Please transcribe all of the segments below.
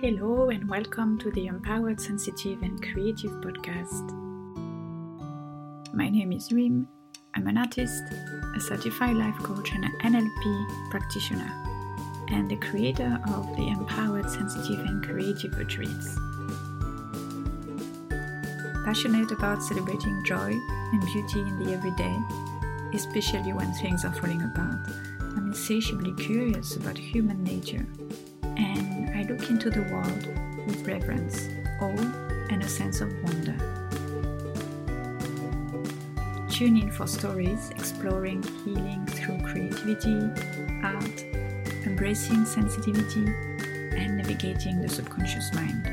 Hello, and welcome to the Empowered Sensitive and Creative podcast. My name is Rim. I'm an artist, a certified life coach, and an NLP practitioner, and the creator of the Empowered Sensitive and Creative Retreats. Passionate about celebrating joy and beauty in the everyday, especially when things are falling apart, I'm insatiably curious about human nature I look into the world with reverence, awe, and a sense of wonder. Tune in for stories exploring healing through creativity, art, embracing sensitivity, and navigating the subconscious mind.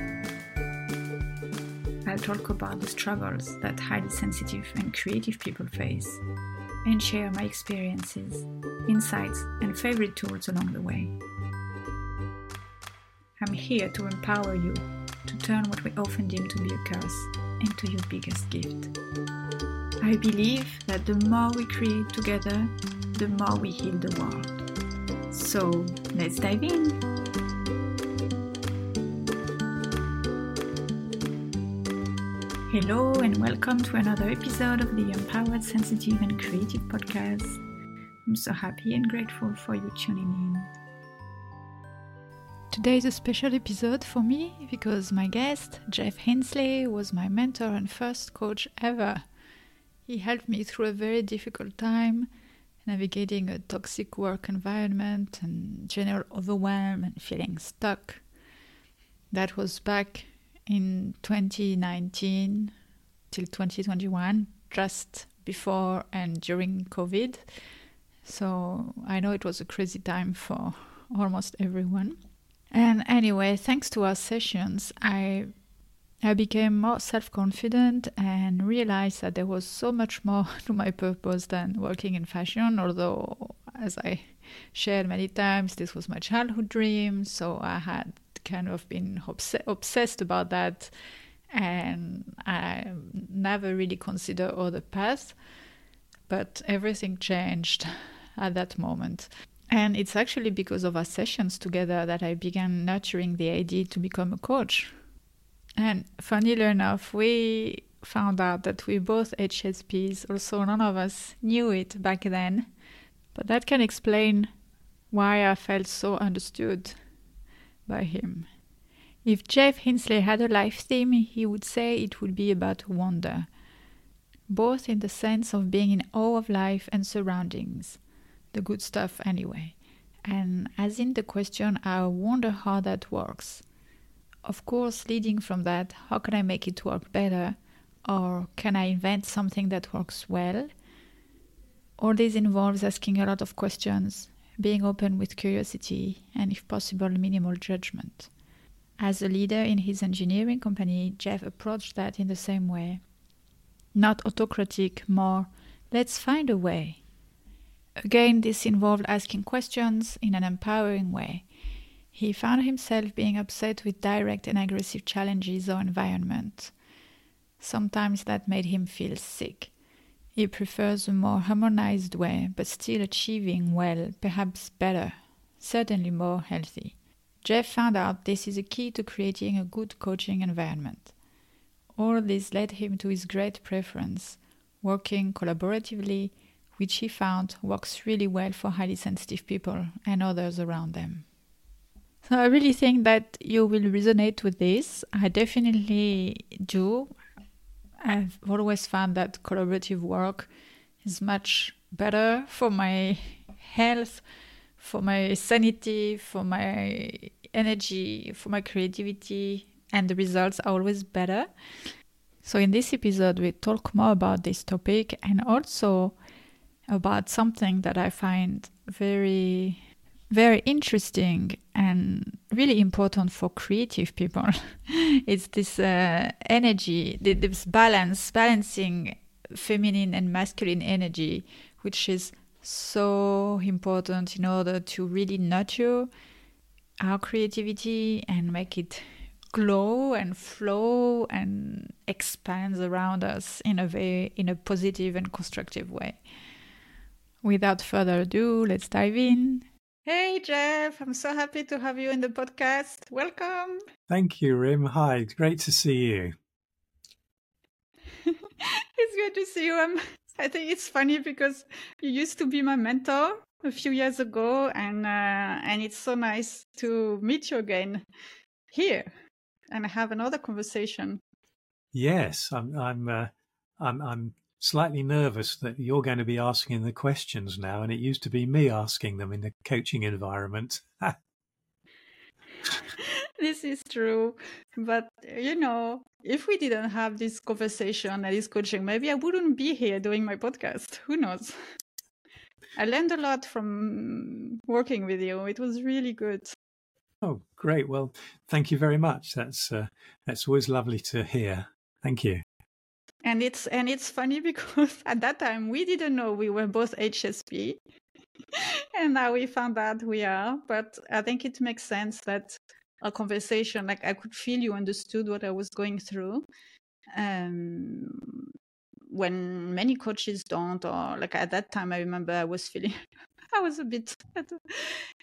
I'll talk about the struggles that highly sensitive and creative people face and share my experiences, insights, and favorite tools along the way. Here to empower you to turn what we often deem to be a curse into your biggest gift. I believe that the more we create together, the more we heal the world. So let's dive in. Hello, and welcome to another episode of the Empowered Sensitive and Creative podcast. I'm so happy and grateful for you tuning in. Today is a special episode for me because my guest, Geoff Hinsley, was my mentor and first coach ever. He helped me through a very difficult time, navigating a toxic work environment and general overwhelm and feeling stuck. That was back in 2019 till 2021, just before and during COVID. So I know it was a crazy time for almost everyone. And anyway, thanks to our sessions, I I became more self-confident and realized that there was so much more to my purpose than working in fashion, although as I shared many times, this was my childhood dream, so I had kind of been obs- obsessed about that and I never really considered other paths, but everything changed at that moment. And it's actually because of our sessions together that I began nurturing the idea to become a coach. And funnily enough, we found out that we both HSPs, also none of us knew it back then. But that can explain why I felt so understood by him. If Geoff Hinsley had a life theme, he would say it would be about wonder, both in the sense of being in awe of life and surroundings the good stuff anyway. And as in the question, I wonder how that works. Of course, leading from that, how can I make it work better? Or can I invent something that works well? All this involves asking a lot of questions, being open with curiosity, and if possible, minimal judgment. As a leader in his engineering company, Geoff approached that in the same way. Not autocratic, more, let's find a way. Again, this involved asking questions in an empowering way. He found himself being upset with direct and aggressive challenges or environment. Sometimes that made him feel sick. He prefers a more harmonized way, but still achieving well, perhaps better, certainly more healthy. Geoff found out this is a key to creating a good coaching environment. All this led him to his great preference working collaboratively which he found works really well for highly sensitive people and others around them. So I really think that you will resonate with this. I definitely do. I've always found that collaborative work is much better for my health, for my sanity, for my energy, for my creativity, and the results are always better. So, in this episode, we talk more about this topic and also about something that I find very, very interesting and really important for creative people. it's this uh, energy, this balance, balancing feminine and masculine energy, which is so important in order to really nurture our creativity and make it glow and flow and expands around us in a very in a positive and constructive way. Without further ado, let's dive in. Hey, Geoff. I'm so happy to have you in the podcast. Welcome. Thank you, Rim. Hi. It's great to see you. it's good to see you. I'm, I think it's funny because you used to be my mentor a few years ago, and uh, and it's so nice to meet you again here and have another conversation. Yes, I'm. I'm. Uh, I'm. I'm slightly nervous that you're going to be asking the questions now, and it used to be me asking them in the coaching environment. this is true. But, you know, if we didn't have this conversation and this coaching, maybe I wouldn't be here doing my podcast. Who knows? I learned a lot from working with you. It was really good. Oh, great. Well, thank you very much. That's uh, that's always lovely to hear. Thank you and it's and it's funny because at that time we didn't know we were both HSP, and now we found out we are. But I think it makes sense that a conversation like I could feel you understood what I was going through. Um, when many coaches don't, or like at that time, I remember I was feeling I was a bit it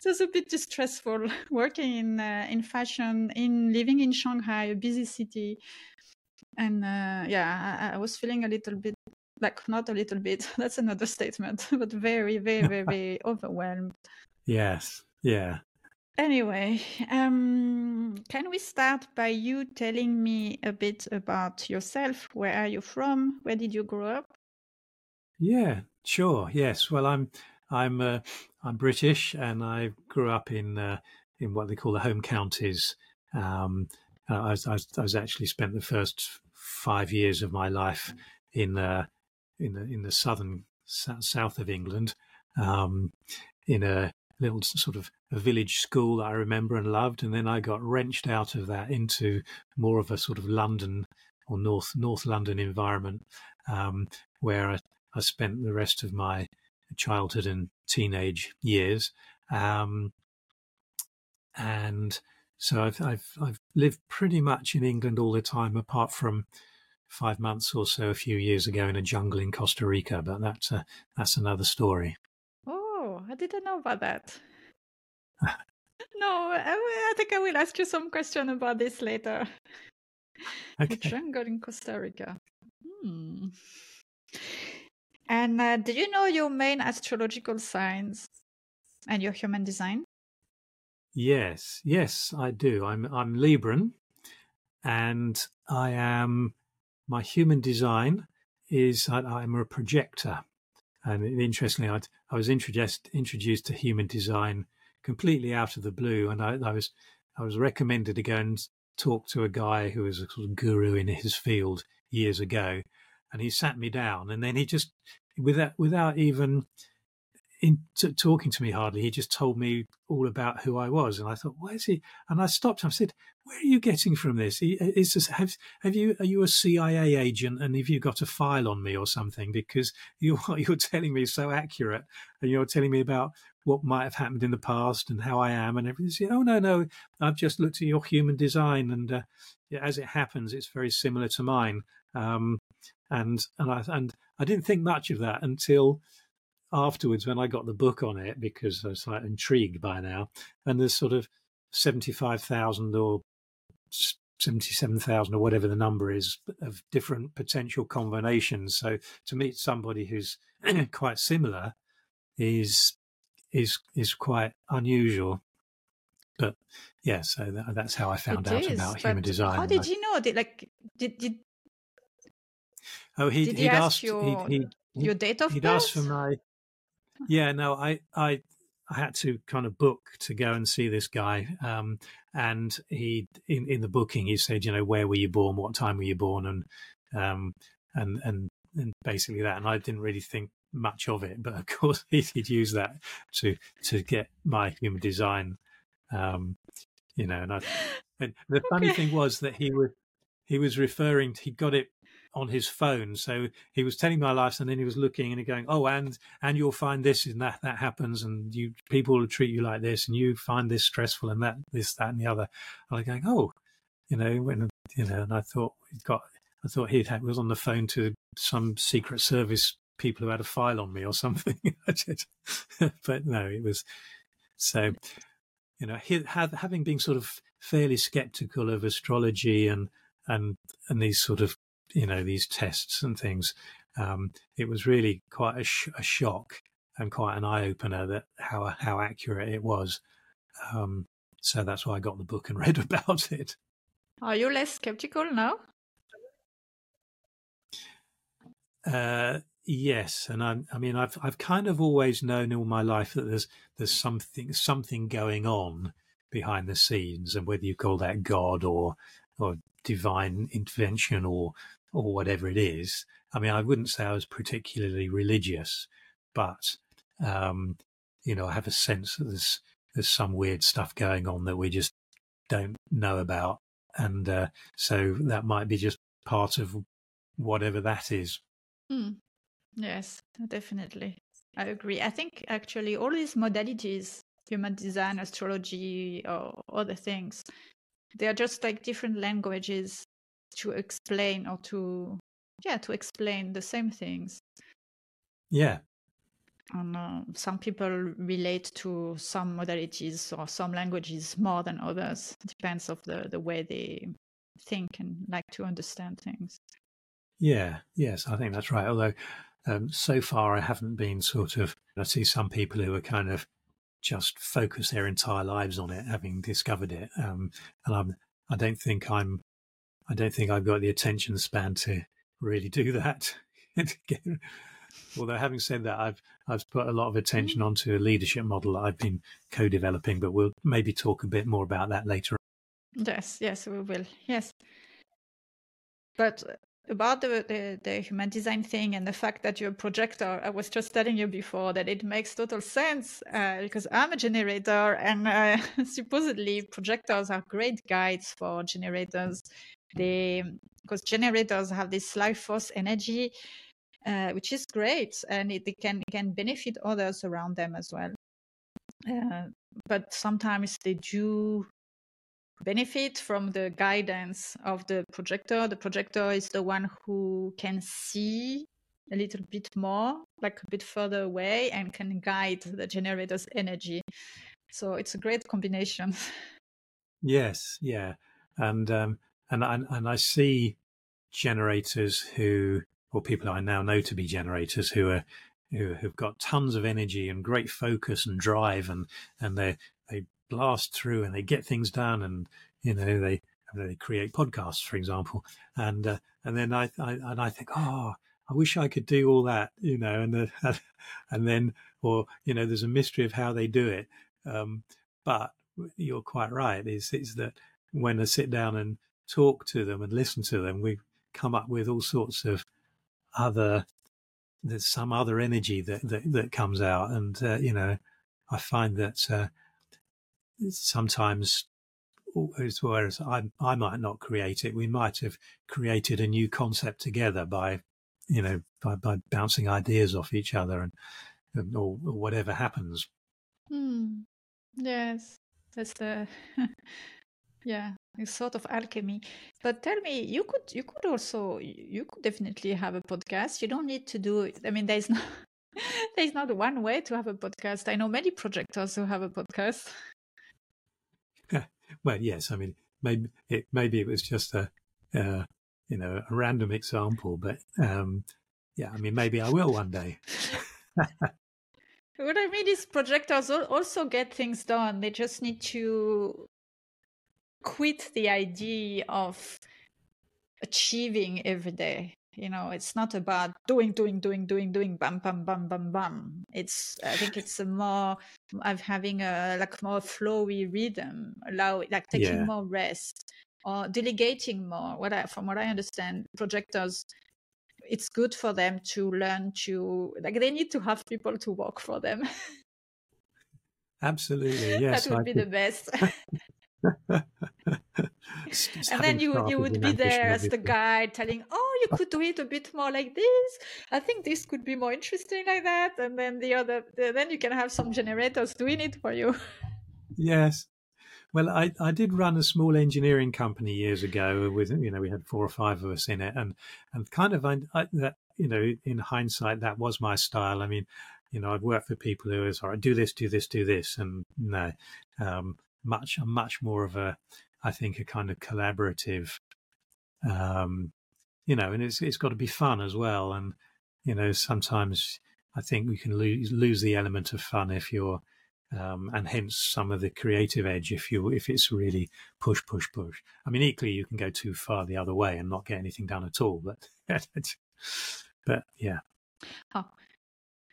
was a bit distressful working in uh, in fashion in living in Shanghai a busy city and uh, yeah I, I, was feeling a little bit like not a little bit that's another statement but very very very overwhelmed. Yes yeah. Anyway um can we start by you telling me a bit about yourself? Where are you from? Where did you grow up? Yeah sure yes. Well i'm i'm uh, i'm british and i grew up in uh, in what they call the home counties. Um, I was, I, was, I was actually spent the first five years of my life in uh, in the in the southern south of England, um, in a little sort of a village school that I remember and loved, and then I got wrenched out of that into more of a sort of London or North North London environment, um, where I, I, spent the rest of my childhood and teenage years, um, and so I've, I've, I've lived pretty much in England all the time, apart from five months or so a few years ago in a jungle in Costa Rica. But that's a, that's another story. Oh, I didn't know about that. no, I, I, think I will ask you some question about this later. Okay. The jungle in Costa Rica. Hmm. And uh, do you know your main astrological signs and your human design? Yes, yes, I do. I'm I'm Libran, and I am my human design is I, am a projector. And interestingly, I'd, i was introduced introduced to human design completely out of the blue, and I, I, was I was recommended to go and talk to a guy who was a sort of guru in his field years ago, and he sat me down, and then he just without without even in t- talking to me hardly. He just told me all about who I was, and I thought, "Why is he?" And I stopped. I said, "Where are you getting from this? Is this have, have you are you a CIA agent, and have you got a file on me or something? Because you what you're telling me is so accurate, and you're telling me about what might have happened in the past and how I am and everything." Said, "Oh no, no, I've just looked at your human design, and uh, as it happens, it's very similar to mine." Um, and and I and I didn't think much of that until afterwards when I got the book on it because I was like intrigued by now, and there's sort of seventy five thousand or seventy seven thousand or whatever the number is of different potential combinations. So to meet somebody who's quite similar is is is quite unusual. But yeah, so that, that's how I found it out is, about human design. How did you know? Did like did did Oh, he, Did he ask asked your, he, he, your date of he'd birth? asked for my yeah, no, I, I, I had to kind of book to go and see this guy. Um, and he, in, in the booking, he said, you know, where were you born? What time were you born? And, um, and, and, and basically that. And I didn't really think much of it, but of course he'd use that to, to get my human design. Um, you know, and I, and the okay. funny thing was that he was, he was referring, to, he got it on his phone. So he was telling my life, and then he was looking and going, "Oh, and and you'll find this and that that happens, and you people will treat you like this, and you find this stressful, and that this that and the other." And I'm going, "Oh, you know," when you know, and I thought he got, I thought he was on the phone to some Secret Service people who had a file on me or something. but no, it was So, you know, having been sort of fairly skeptical of astrology and and and these sort of you know these tests and things, um, it was really quite a, sh- a shock and quite an eye opener that how how accurate it was. Um, so that's why I got the book and read about it. Are you less skeptical now? Uh, yes, and I, I mean, I've I've kind of always known all my life that there's there's something something going on behind the scenes, and whether you call that God or or divine intervention or or whatever it is. I mean, I wouldn't say I was particularly religious, but um, you know, I have a sense that there's there's some weird stuff going on that we just don't know about, and uh, so that might be just part of whatever that is. Mm. Yes, definitely. I agree. I think actually all these modalities, human design, astrology, or other things, they are just like different languages to explain or to yeah to explain the same things. Yeah, and uh, some people relate to some modalities or some languages more than others. It depends of the the way they think and like to understand things. Yeah. Yes i think that's right. Although um, so far i haven't been sort of i see some people who are kind of just focus their entire lives on it having discovered it. Um, and i'm i don't think i'm i don't think i've got the attention span to really do that Although having said that, I've I've put a lot of attention mm. onto a leadership model I've been co-developing, but we'll maybe talk a bit more about that later. Yes, yes, we will. Yes, but about the, the, the human design thing and the fact that you're a projector, I was just telling you before that it makes total sense uh, because I'm a generator, and uh, supposedly projectors are great guides for generators. They because generators have this life force energy uh, which is great, and it, it can can benefit others around them as well. Uh, but sometimes they do benefit from the guidance of the projector. The projector is the one who can see a little bit more, like a bit further away, and can guide the generator's energy. So it's a great combination. Yes, yeah, and um, and and and I see generators who or people I now know to be generators who are who have got tons of energy and great focus and drive and and they they blast through and they get things done and you know they they create podcasts for example. And uh, and then I, I, and I think oh I wish I could do all that you know and uh, and then or you know there's a mystery of how they do it. Um, but you're quite right. Is is that when I sit down and talk to them and listen to them we come up with all sorts of other there's some other energy that that, that comes out, and uh, you know, I find that uh, sometimes, whereas I I might not create it, we might have created a new concept together by, you know, by, by bouncing ideas off each other, and, or, or whatever happens. Hmm. Yes, that's the yeah it's sort of alchemy. But tell me you could you could also you could definitely have a podcast. You don't need to do i mean there's not there's not one way to have a podcast. I know many projectors who have a podcast. Well yes i mean maybe it maybe it was just a uh, you know a random example but um yeah i mean maybe i will one day. What i mean is projectors also get things done. They just need to quit the idea of achieving every day. You know it's not about doing doing doing doing doing bam bam bam bam bam it's i think it's a more of having a like more flowy rhythm allow like taking yeah. more rest or delegating more. What i from what i understand projectors it's good for them to learn to like they need to have people to work for them. Absolutely yes that would I be the best and then you you would be there as the guide telling oh you could do it a bit more like this. I think this could be more interesting like that. And then the other then you can have some generators doing it for you. Yes. Well i i did run a small engineering company years ago with you know we had four or five of us in it. And and kind of I, I, that you know in hindsight that was my style. I mean you know, I've worked for people who are sorry, do this, do this, do this, and no, um, much, much more of a, I think, a kind of collaborative, um, you know, and it's it's got to be fun as well, and you know, sometimes I think we can lose lose the element of fun if you're um, and hence some of the creative edge if you if it's really push push push. I mean, equally you can go too far the other way and not get anything done at all. But but yeah. Oh.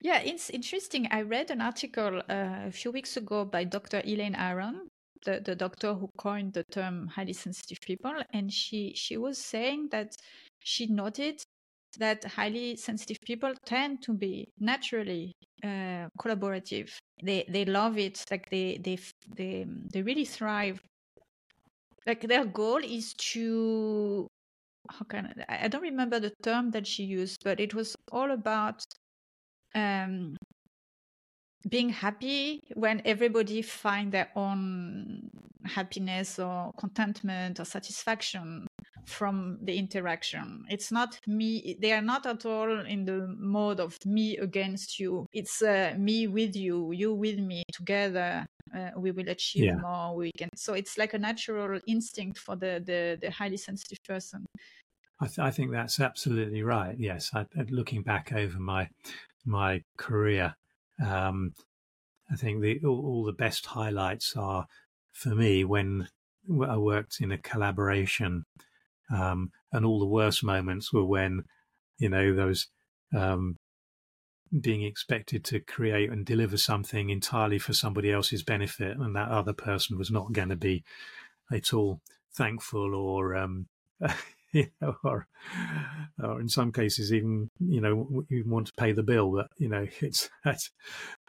Yeah, it's interesting. I read an article uh, a few weeks ago by Dr. Elaine Aron, the, the doctor who coined the term highly sensitive people, and she she was saying that she noted that highly sensitive people tend to be naturally uh, collaborative. They they love it. Like they they they they really thrive. Like their goal is to how can I, I don't remember the term that she used, but it was all about um, being happy when everybody find their own happiness or contentment or satisfaction from the interaction. It's not me, they are not at all in the mode of me against you. It's uh, me with you, you with me together. Uh, we will achieve yeah. more. We can. So it's like a natural instinct for the the, the highly sensitive person. I, th- I, think that's absolutely right. Yes, I, looking back over my my career, um, I think the all, all, the best highlights are for me when I worked in a collaboration um, and all the worst moments were when, you know, those um, being expected to create and deliver something entirely for somebody else's benefit, and that other person was not going to be at all thankful or, um, you know, or, or in some cases even, you know, you want to pay the bill. But you know, it's that.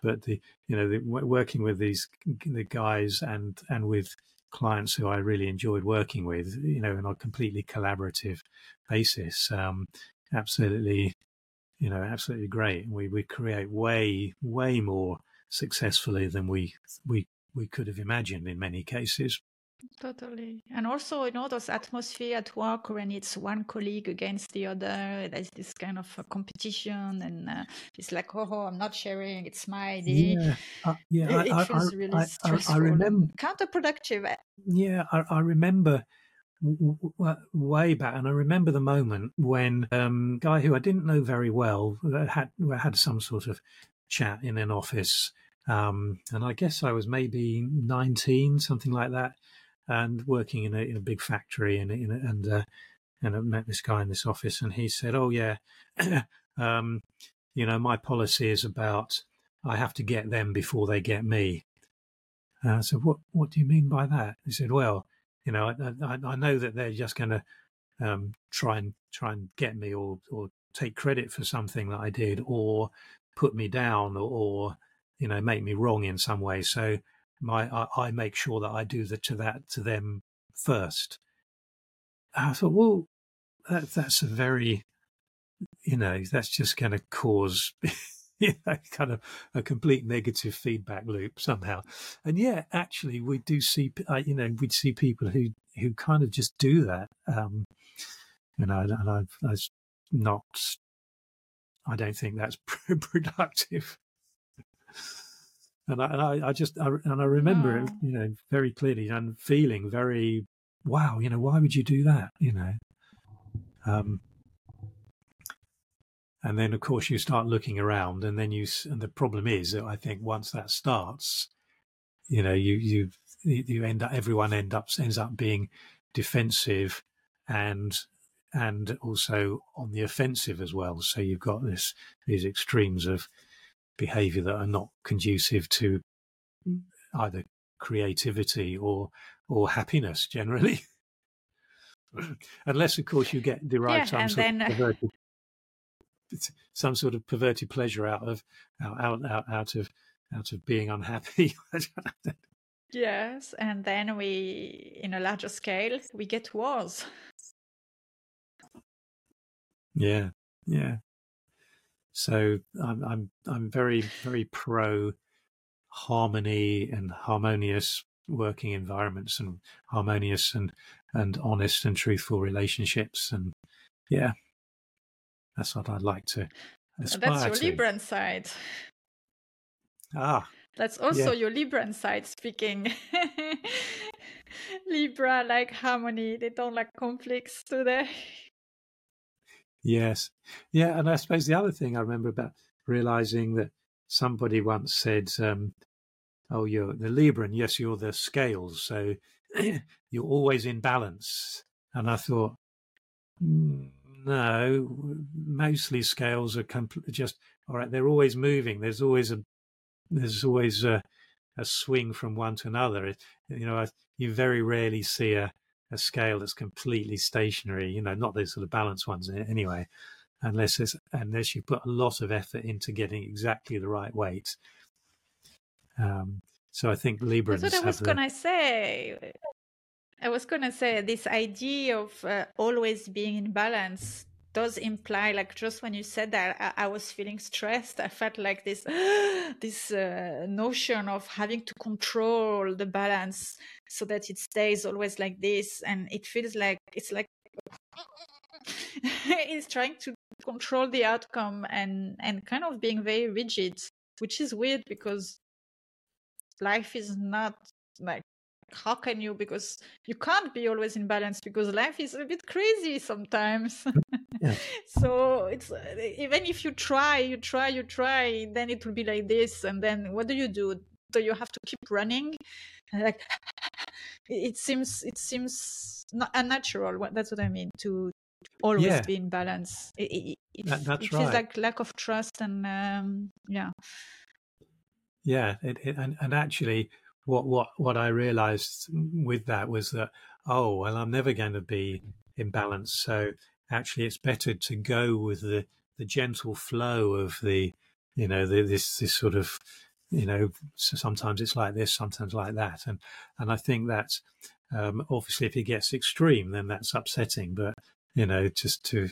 But the, you know, the, working with these the guys and and with clients who I really enjoyed working with, you know, on a completely collaborative basis. Um, absolutely, you know, absolutely great. We we create way way more successfully than we we we could have imagined in many cases. Totally. And also, you know, those atmosphere at work when it's one colleague against the other, there's this kind of competition and uh, it's like, oh, I'm not sharing, it's my idea. Yeah, uh, yeah. It, it I, feels I, really I, stressful. I, remember. Counterproductive. Yeah, I, remember way back, and I remember the moment when um, guy who I didn't know very well uh, had had some sort of chat in an office, um, and I guess I was maybe nineteen, something like that and working in a, in a big factory and and uh, and I met this guy in this office and he said, "Oh yeah, um, you know my policy is about I have to get them before they get me." And I said, "What what do you mean by that?" He said, "Well, you know I I, I know that they're just going to um, try and try and get me or or take credit for something that I did or put me down or, or you know make me wrong in some way. So my I, I, make sure that I do to that to them first. I thought, well, that, that's a very, you know, that's just going to cause, you know, kind of a complete negative feedback loop somehow. And yeah, actually, we do see, uh, you know, we'd see people who who kind of just do that. Um, you know, and I've, I've not. I don't think that's productive and I, and I, just I, and I remember it, you know, very clearly and feeling very, wow, you know, why would you do that, you know? Um, and then of course you start looking around, and then you and the problem is that I think once that starts, you know, you you you end up everyone end up ends up being defensive and and also on the offensive as well. So you've got this these extremes of behavior that are not conducive to either creativity or or happiness generally. Unless of course you get derived yeah, some sort then, of uh, perverted, some sort of perverted pleasure out of out out out of out of being unhappy. Yes and then we in a larger scale we get wars. Yeah yeah so I'm I'm I'm very very pro harmony and harmonious working environments and harmonious and and honest and truthful relationships and yeah that's what I'd like to aspire that's your to. Libran side Ah. That's also yeah. your Libran side speaking. Libra like harmony, they don't like conflicts, do they? Yes. Yeah, and I suppose the other thing I remember about realizing that somebody once said, um, "Oh, you're the Libra, and yes, you're the scales, so you're always in balance." And I thought, mm, no, mostly scales are compl- just all right. They're always moving. There's always a there's always a, a swing from one to another. It, you know, you very rarely see a, a scale that's completely stationary. You know, not those sort of balanced ones anyway unless it's, unless you put a lot of effort into getting exactly the right weight. Um, so I think Libra. That's what I was gonna say. I was gonna say this idea of uh, always being in balance does imply like just when you said that I, I was feeling stressed. I felt like this this uh, notion of having to control the balance so that it stays always like this. And it feels like it's like it's trying to control the outcome and and kind of being very rigid which is weird because life is not like how can you because you can't be always in balance because life is a bit crazy sometimes yeah. so it's even if you try you try you try then it will be like this and then what do you do so you have to keep running like it seems it seems not unnatural that's what i mean to always yeah. be in balance. It, it, it, that, it feels right. like lack of trust and um, yeah. Yeah, and and actually, what what what I realised with that was that oh well, I'm never going to be in balance. So actually, it's better to go with the the gentle flow of the you know the, this this sort of you know sometimes it's like this sometimes like that and and i think that um, obviously if it gets extreme then that's upsetting but you know, just to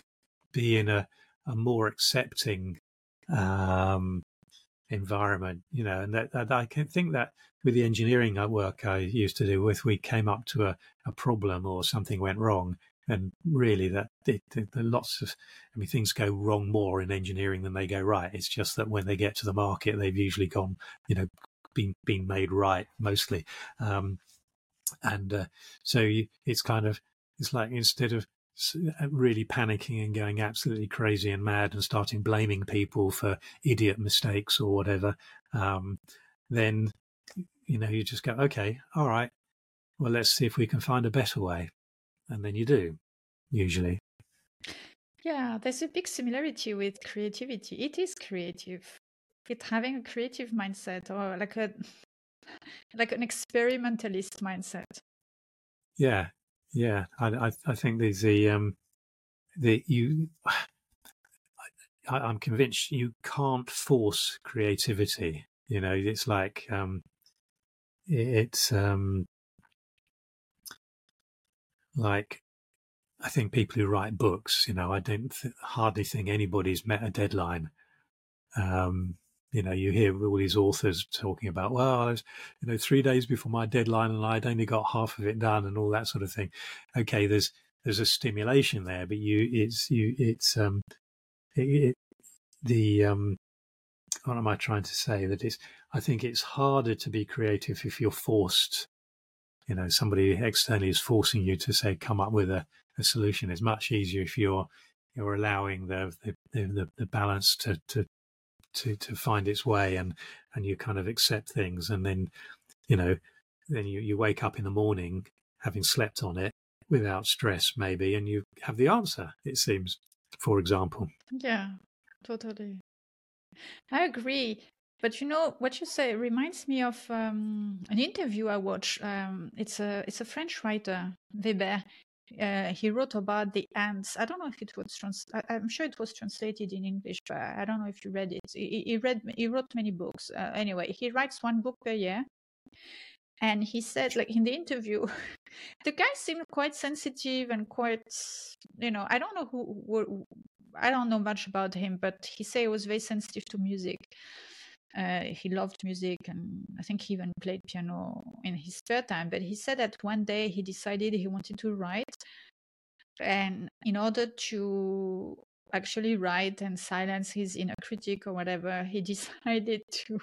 be in a, a more accepting um, environment, you know, and that, that, I can think that with the engineering work I used to do, with, we came up to a, a problem or something went wrong, and really that it, lots of, I mean, things go wrong more in engineering than they go right. It's just that when they get to the market, they've usually gone, you know, been been made right mostly, um, and uh, so you, it's kind of it's like instead of really panicking and going absolutely crazy and mad and starting blaming people for idiot mistakes or whatever, um, then you know you just go, okay, all right, well let's see if we can find a better way, and then you do, usually. Yeah, there's a big similarity with creativity. It is creative. It's having a creative mindset or like a like an experimentalist mindset. Yeah, yeah, I, I, think there's the um, the you. I, I'm convinced you can't force creativity. You know, it's like um, it's um, like I think people who write books. You know, I don't th- hardly think anybody's met a deadline. Um, you know, you hear all these authors talking about, well, I was, you know, three days before my deadline and I'd only got half of it done and all that sort of thing. Okay, there's there's a stimulation there, but you it's you it's um it, it the um what am I trying to say? That it's I think it's harder to be creative if you're forced. You know, somebody externally is forcing you to say come up with a, a solution. It's much easier if you're you're allowing the the, the, the balance to, to to to find its way and and you kind of accept things. And then you know then you, you wake up in the morning having slept on it without stress maybe and you have the answer it seems for example. Yeah totally. I agree. But you know what you say reminds me of um, an interview I watched. Um, it's a it's a French writer Weber, uh, he wrote about the ants. I don't know if it was trans. I, am sure it was translated in English, but I don't know if you read it. He, he read. He wrote many books. Uh, anyway, he writes one book per year, and he said, like in the interview, the guy seemed quite sensitive and quite, you know, I don't know who, who I don't know much about him, but he said he was very sensitive to music. Uh, he loved music and I think he even played piano in his spare time. But he said that one day he decided he wanted to write. And in order to actually write and silence his inner critic or whatever, he decided to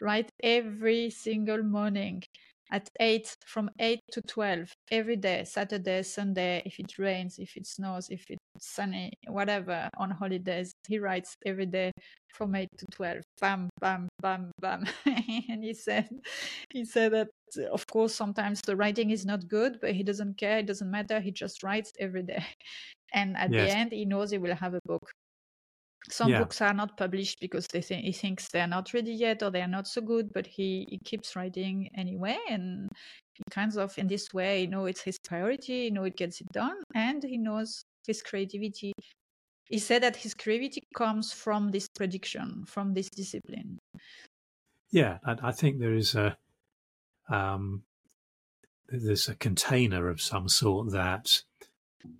write every single morning at 8 from 8 to 12 every day saturday sunday if it rains if it snows if it's sunny whatever on holidays he writes every day from 8 to 12 bam bam bam bam and he said he said that of course sometimes the writing is not good but he doesn't care it doesn't matter he just writes every day and at yes. the end he knows he will have a book some yeah. books are not published because they think he thinks they're not ready yet or they're not so good but he, he keeps writing anyway and he kinds of in this way you know it's his priority you know it gets it done and he knows his creativity he said that his creativity comes from this prediction from this discipline yeah i, I think there is a um, there's a container of some sort that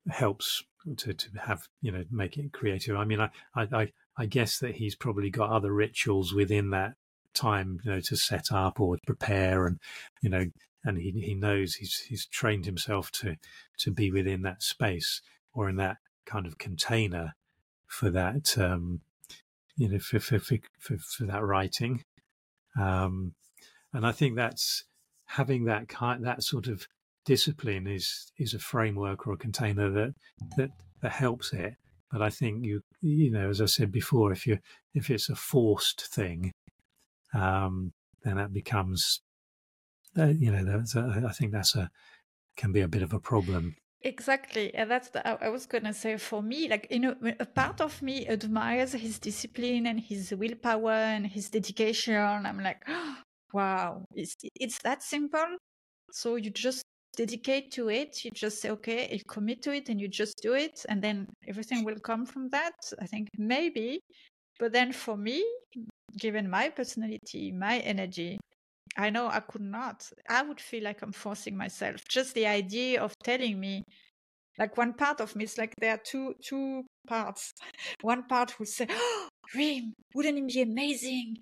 helps to, to have you know make it creative. I mean, I, I I guess that he's probably got other rituals within that time, you know, to set up or prepare, and you know, and he he knows he's he's trained himself to to be within that space or in that kind of container for that um, you know for for for, for, for that writing, um, and I think that's having that kind that sort of discipline is is a framework or a container that that that helps it. But I think you you know, as I said before, if you if it's a forced thing, um, then that becomes uh, you know that's a, I think that's a can be a bit of a problem. Exactly, and that's the, I was gonna say for me, like you know, a part of me admires his discipline and his willpower and his dedication. I'm like, oh, wow, it's it's that simple. So you just dedicate to it. You just say, okay, you commit to it and you just do it. And then everything will come from that. I think maybe. But then for me, given my personality, my energy, I know I could not. I would feel like I'm forcing myself. Just the idea of telling me, like one part of me, is like there are two two parts. One part would say, "Oh, Reem, wouldn't it be amazing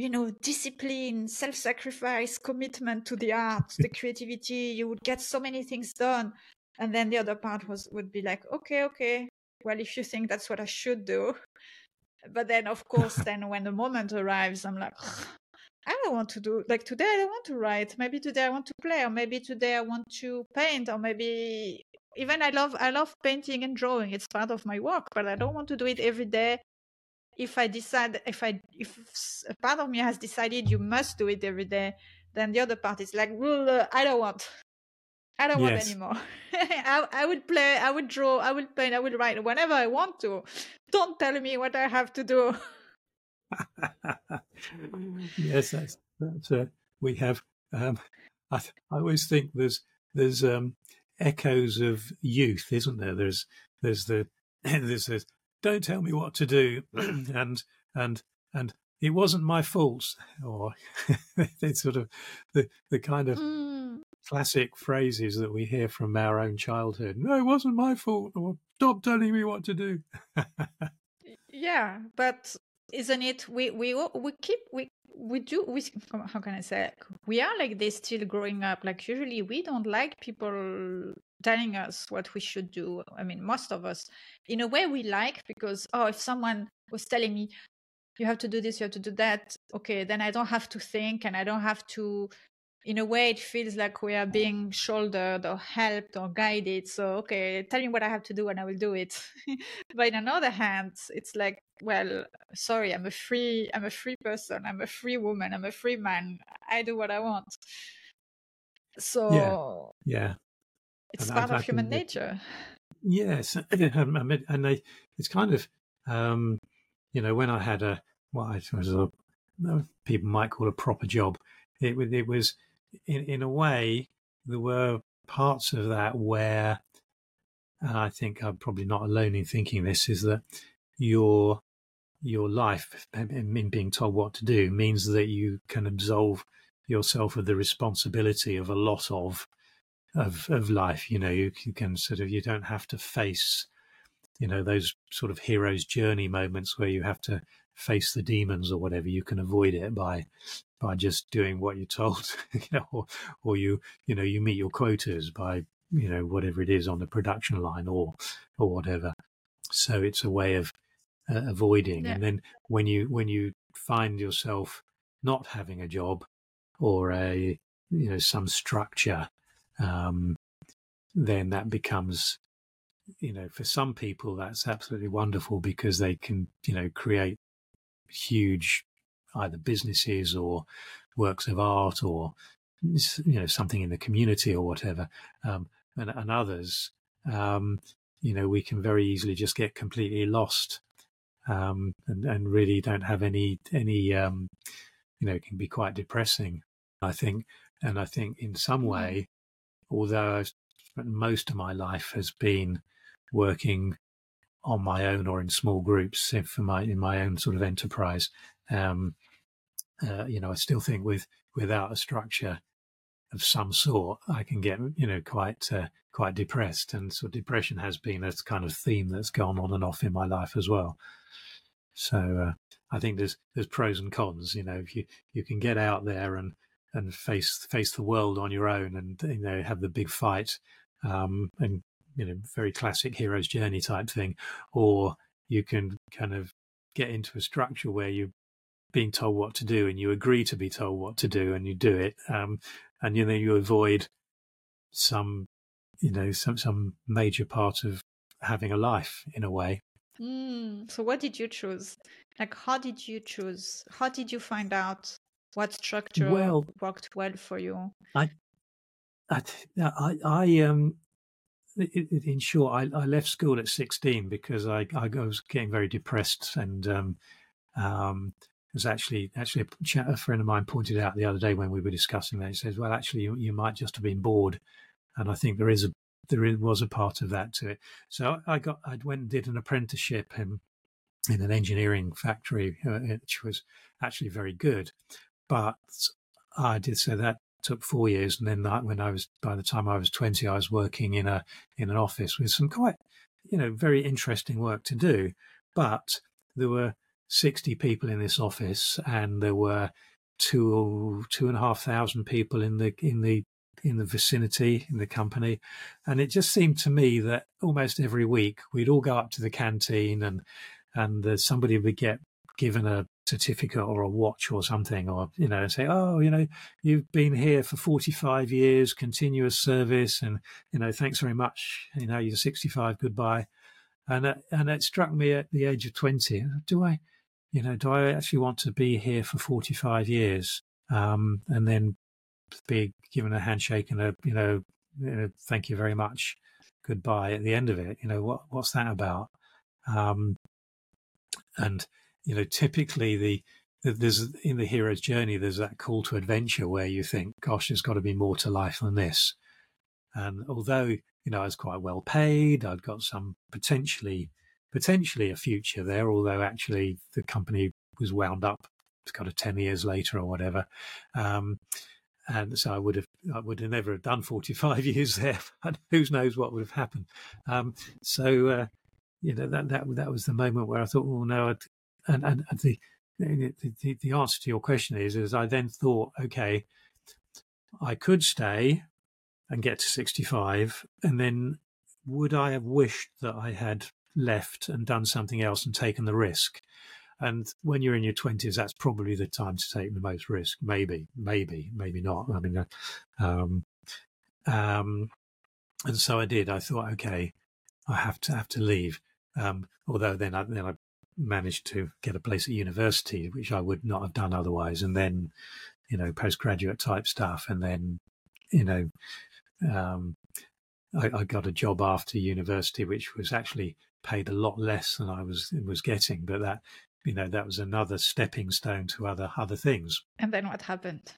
you know, discipline, self sacrifice, commitment to the art, the creativity. You would get so many things done. And then the other part was would be like, okay, okay, well, if you think that's what I should do. But then, of course, then when the moment arrives, I'm like, I don't want to do like today. I don't want to write. Maybe today I want to play, or maybe today I want to paint, or maybe even I love I love painting and drawing. It's part of my work, but I don't want to do it every day if I decide, if I, if a part of me has decided you must do it every day, then the other part is like, well, uh, I don't want. I don't yes. want anymore. I, I would play, I would draw, I would paint, I would write whenever I want to. Don't tell me what I have to do. yes, that's, that's uh, we have. Um, I, I always think there's there's um, echoes of youth, isn't there? There's there's the there's this don't tell me what to do and and and it wasn't my fault or it's sort of the the kind of mm. classic phrases that we hear from our own childhood no it wasn't my fault or stop telling me what to do yeah but isn't it we we we keep we we do we how can i say we are like this still growing up like usually we don't like people telling us what we should do. I mean, most of us, in a way, we like because, oh, if someone was telling me, you have to do this, you have to do that, okay, then I don't have to think and I don't have to. In a way, it feels like we are being shouldered or helped or guided. So, okay, tell me what I have to do and I will do it. but in another hand, it's like, well, sorry, I'm a free, I'm a free person. I'm a free woman. I'm a free man. I do what I want. So, yeah, yeah it's and part I, of human nature. Yes, and they, it's kind of, um, you know, when I had a what I was a people might call a proper job, it, it was in in a way there were parts of that where, and I think I'm probably not alone in thinking this, is that your your life in being told what to do means that you can absolve yourself of the responsibility of a lot of of of life. You know, you, you can sort of you don't have to face, you know, those sort of hero's journey moments where you have to face the demons or whatever. You can avoid it by by just doing what you're told, you know, or, or you you know you meet your quotas by you know whatever it is on the production line or or whatever. So it's a way of uh, avoiding. Yeah. And then when you when you find yourself not having a job or a you know some structure, um, then that becomes you know for some people that's absolutely wonderful because they can you know create huge either businesses or works of art or you know something in the community or whatever um, and, and, others um, you know we can very easily just get completely lost um, and, and, really don't have any any um, you know it can be quite depressing i think and i think in some mm-hmm. way although I've spent most of my life has been working on my own or in small groups for my in my own sort of enterprise um, uh, you know i still think with without a structure of some sort, I can get you know quite uh, quite depressed, and so depression has been a kind of theme that's gone on and off in my life as well. So uh, I think there's there's pros and cons. You know, if you you can get out there and and face face the world on your own, and you know have the big fight, um, and you know very classic hero's journey type thing, or you can kind of get into a structure where you being told what to do and you agree to be told what to do and you do it um, and you know you avoid some you know some some major part of having a life in a way. Mm, so what did you choose? Like how did you choose how did you find out what structure well, worked well for you? I i i, I um in short, I, I, left school at 16 because I, I was getting very depressed and um, um, was actually actually a, friend of mine pointed out the other day when we were discussing that. He says, "Well, actually, you, you might just have been bored," and I think there is a there was a part of that to it. So I got I went and did an apprenticeship in in an engineering factory, uh, which was actually very good, but I did so that took four years, and then that, when I was by the time I was twenty, I was working in a in an office with some quite you know very interesting work to do, but there were 60 people in this office and there were two two and a half thousand people in the in the in the vicinity in the company. And it just seemed to me that almost every week we'd all go up to the canteen and and somebody would get given a certificate or a watch or something or you know say oh you know you've been here for 45 years continuous service and you know thanks very much. You know you're 65 goodbye. And uh, and it struck me at the age of 20 do i you know, do I actually want to be here for 45 years um, and then be given a handshake and a, you know, you know, thank you very much, goodbye at the end of it? You know, what what's that about? Um, and you know, typically the there's in the hero's journey there's that call to adventure where you think, gosh, there's got to be more to life than this. And although you know I was quite well paid, I'd got some potentially potentially a future there, although actually the company was wound up kind of 10 years later or whatever. Um, and so I would have, I would have never have done 45 years there. And who knows what would have happened. Um, so, uh, you know, that, that, that was the moment where I thought, well, no, I'd, and, and the, the, the, the answer to your question is, is I then thought, okay, I could stay and get to 65 and then would I have wished that I had left and done something else and taken the risk. And when you're in your 20s, that's probably the time to take the most risk. Maybe, maybe, maybe not. I mean, uh, um, um, and so I did. I thought, okay, I have to have to leave. Um, although then I, then I managed to get a place at university, which I would not have done otherwise. And then, you know, postgraduate type stuff. And then, you know, um, I, I, got a job after university, which was actually paid a lot less than I was was getting, but that you know that was another stepping stone to other other things. And then what happened?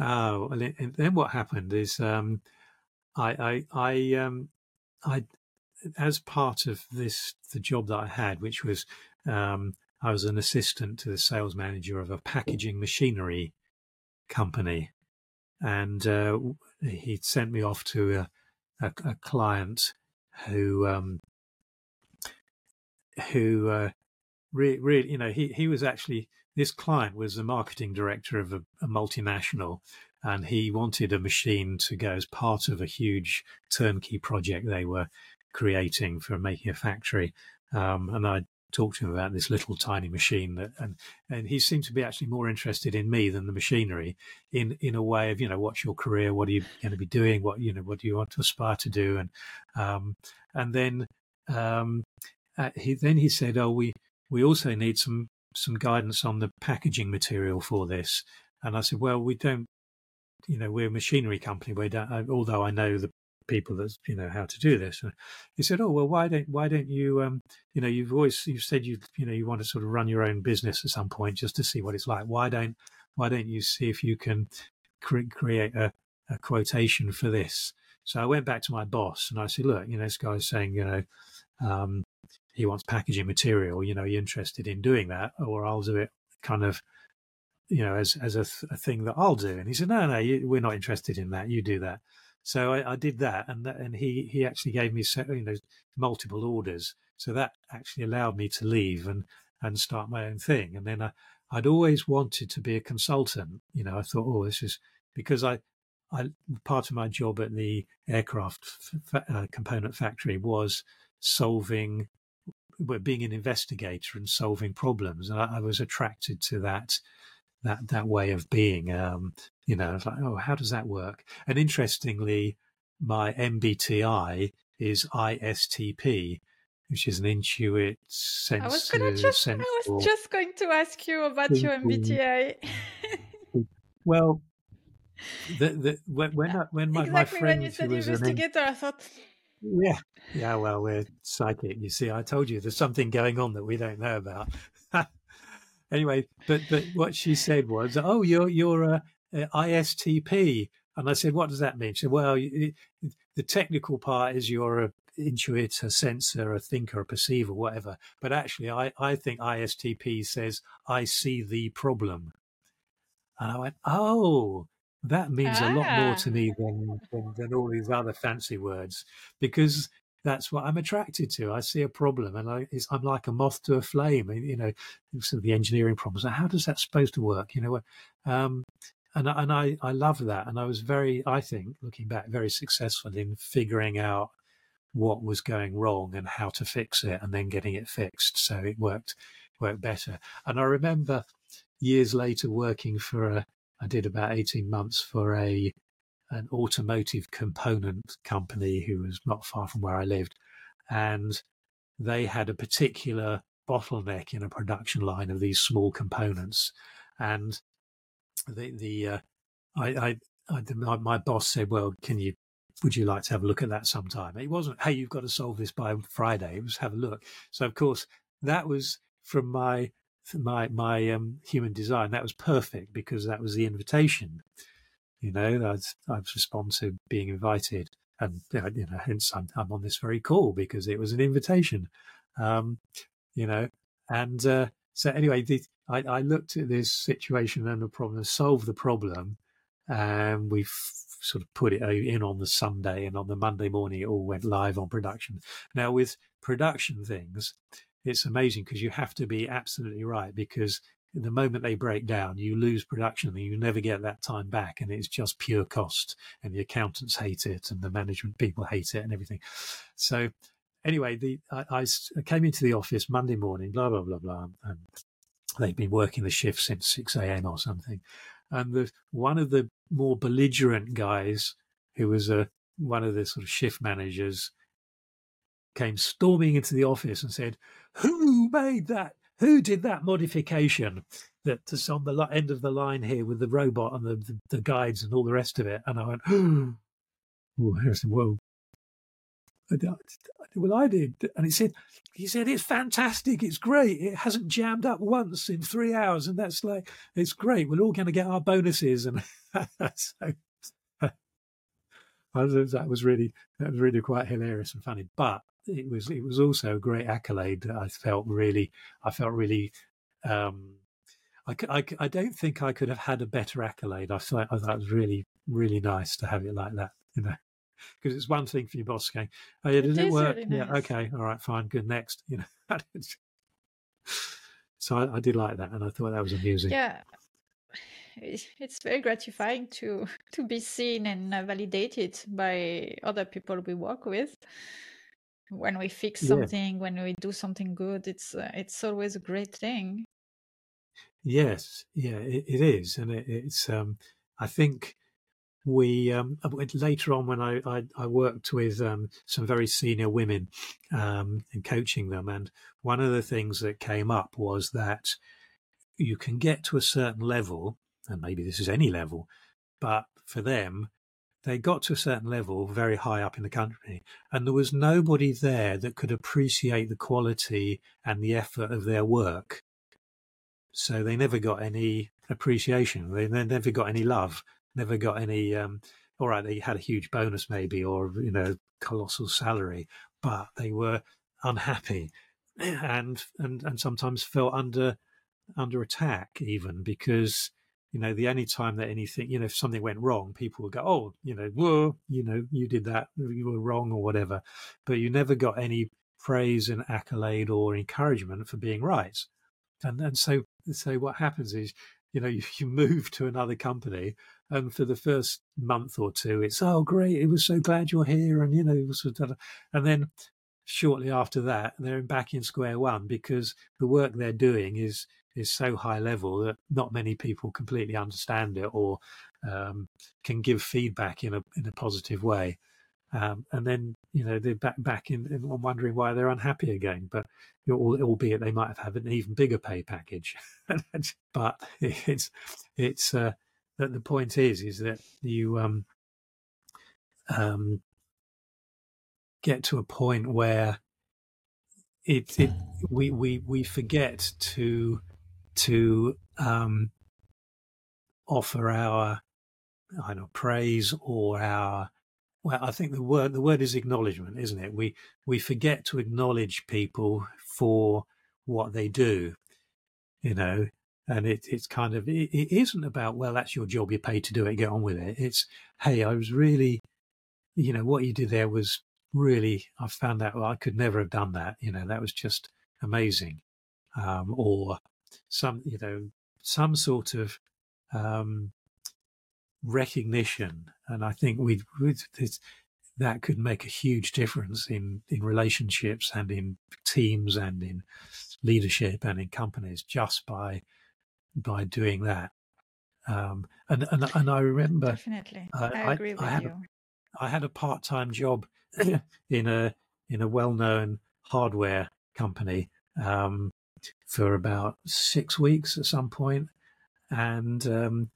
Oh, and then what happened is um, I I I um, I as part of this the job that I had, which was um, I was an assistant to the sales manager of a packaging machinery company, and uh, he sent me off to a, a, a client who um, who uh, really, you know, he, he was actually, this client was the marketing director of a, a, multinational and he wanted a machine to go as part of a huge turnkey project they were creating for making a factory. Um, and I talked to him about this little tiny machine that, and and he seemed to be actually more interested in me than the machinery in in a way of you know what's your career? What are you going to be doing? What you know what do you want to aspire to do? And um and then um uh, he then he said oh we we also need some some guidance on the packaging material for this and I said well we don't you know we're a machinery company we don't although I know the people that you know how to do this. And he said, "Oh well, why don't why don't you um, you know you've always you've said you you know you want to sort of run your own business at some point just to see what it's like. Why don't why don't you see if you can cre- create a, a quotation for this?" So I went back to my boss and I said, "Look, you know this guy's saying you know." Um, he wants packaging material. You know, you interested in doing that, or I'll do it kind of you know, as as a, th- a, thing that I'll do. And he said, no, no, you, we're not interested in that. You do that. So I, I did that, and that, and he he actually gave me you know multiple orders. So that actually allowed me to leave and and start my own thing. And then I, I'd always wanted to be a consultant. You know, I thought, oh, this is because I I part of my job at the aircraft f- uh, component factory was solving being an investigator and solving problems and I, I was attracted to that that that way of being. Um, you know, like, oh, how does that work? And interestingly, my MBTI is ISTP, which is an intuit sense. I was gonna just, I was just going to ask you about your MBTI. well, the, the, when when, I, when my, exactly my friend when you said investigator, an, I thought. Yeah, yeah. Well, we're psychic. You see, I told you there's something going on that we don't know about anyway, but but what she said was, "Oh, you're you're uh, uh, a, a ISTP," and I said, "What does that mean?" She said, "Well, it, the technical part is you're a intuit, a sensor, a thinker, a perceiver, whatever. But actually, I I think ISTP says I see the problem." And I went, "Oh." That means ah. a lot more to me ah. than, than, than all these other fancy words because that's what I'm attracted to. I see a problem, and I, am like a moth to a flame. You know, sort of the engineering problems. How does that supposed to work? You know, um, and and I I love that, and I was very, I think, looking back, very successful in figuring out what was going wrong and how to fix it, and then getting it fixed. So it worked worked better. And I remember years later working for a. I did about eighteen months for a an automotive component company who was not far from where I lived. And they had a particular bottleneck in a production line of these small components. And the, the, uh, I, I, I, my, my boss said, well, can you, would you like to have a look at that sometime? It wasn't, hey, you've got to solve this by Friday. It was have a look. So of course that was from my, my, my, um, human design. That was perfect because that was the invitation you know, I'd, I'd respond to being invited. And, you know, hence I'm, I'm on this very call because it was an invitation, um, you know. And uh, so, anyway, the, I, I, looked at this situation and the problem, solved the problem, and we sort of put it in on the Sunday, and on the Monday morning, it all went live on production. Now, with production things, it's amazing because you have to be absolutely right because the moment they break down, you lose production and you never get that time back. And it's just pure cost. And the accountants hate it and the management people hate it and everything. So, anyway, the I, I came into the office Monday morning, blah, blah, blah, blah. And they've been working the shift since 6 a.m. or something. And the, one of the more belligerent guys, who was a, one of the sort of shift managers, came storming into the office and said, Who made that who did that modification that's on the end of the line here with the robot and the, the, the guides and all the rest of it? And I went, oh, Harrison, well, well, I did. And he said, he said, it's fantastic. It's great. It hasn't jammed up once in three hours. And that's like, it's great. We're all going to get our bonuses. And so that was really, that was really quite hilarious and funny. But it was it was also a great accolade that I felt really I felt really um, I, I, I don't think I could have had a better accolade. I thought I thought it was really really nice to have it like that, you know, because it's one thing for your boss going, "Oh yeah, did it, it work? Really nice. Yeah, okay, all right, fine, good, next," you know. so I, I did like that, and I thought that was amusing. Yeah, it's very gratifying to to be seen and validated by other people we work with when we fix something, yeah. when we do something good, it's uh, it's always a great thing. Yes, yeah, it, it is, and it, it's. Um, I think we um, uh, later on when I, I, I worked with um, some very senior women um, and coaching them, and one of the things that came up was that you can get to a certain level, and maybe this is any level, but for them, they got to a certain level very high up in the country, and there was nobody there that could appreciate the quality and the effort of their work. So they never got any appreciation. They never got any love never got any. Um, all right, they had a huge bonus maybe, or you know, colossal salary, but they were unhappy, and and and sometimes felt under under attack even because you know the only time that anything you know if something went wrong people would go oh you know whoa you know you did that you were wrong or whatever. But you never got any praise and accolade or encouragement for being right. And and so so what happens is you know you, you move to another company and for the first month or two it's oh great it was so glad you're here and you know and then shortly after that they're back in square one because the work they're doing is is so high level that not many people completely understand it or um, can give feedback in a in a positive way um, and then you know they're back back in, in wondering why they're unhappy again. But albeit they might have had an even bigger pay package. but it's it's uh, that the point is is that you um, um, get to a point where it it we we we forget to to um, offer our I know praise or our well, I think the word the word is acknowledgement, isn't it? We we forget to acknowledge people for what they do, you know, and it, it's kind of it, it isn't about well, that's your job, you're paid to do it, get on with it. It's hey, I was really, you know, what you did there was really. I found out well, I could never have done that. You know, that was just amazing, um, or some, you know, some sort of um, recognition, and I think we that could make a huge difference in in relationships and in teams and in leadership and in companies just by by doing that. Um, and, and and I remember definitely, uh, I agree I, with I had you. A, I had a part time job in a in a well known hardware company um, for about six weeks at some point, and um,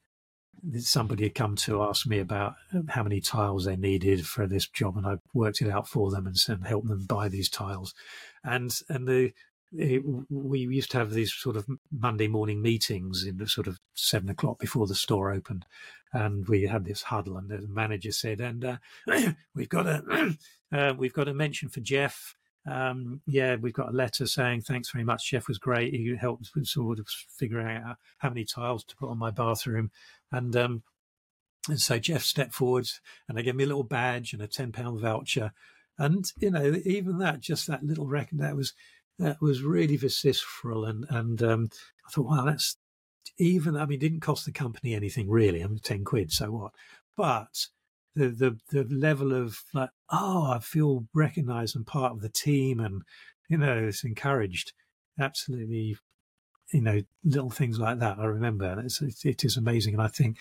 somebody had come to ask me about how many tiles they needed for this job, and I worked it out for them and, and helped them buy these tiles. And and the it, we used to have these sort of Monday morning meetings in the sort of seven o'clock before the store opened, and we had this huddle. And the manager said, "And uh, we've got a uh, we've got a mention for Geoff." Um, yeah, we've got a letter saying thanks very much. Geoff was great. He helped with sort of figuring out how many tiles to put on my bathroom. And um, and so Geoff stepped forward and they gave me a little badge and a ten pound voucher. And you know, even that, just that little record, that was that was really visceral. And and um, I thought, wow, that's even. I mean, didn't cost the company anything really. I mean, ten quid, so what? But the the the level of like, oh, I feel recognised and part of the team, and you know, it's encouraged. Absolutely you know, little things like that. I remember, and it's, it is amazing. And I think,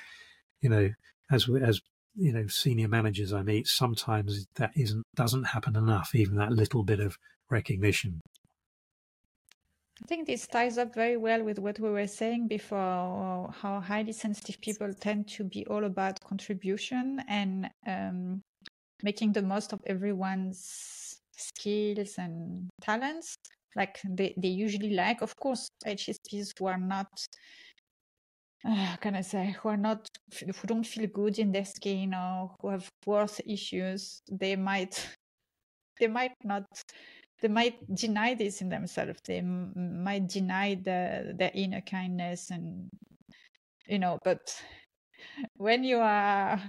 you know, as we, as you know, senior managers I meet, sometimes that isn't doesn't happen enough. Even that little bit of recognition. I think this ties up very well with what we were saying before. How highly sensitive people tend to be all about contribution and um, making the most of everyone's skills and talents like they, they usually like of course hsps who are not uh, can i say who are not who don't feel good in their skin or who have worth issues they might they might not they might deny this in themselves they m- might deny the inner kindness and you know but when you are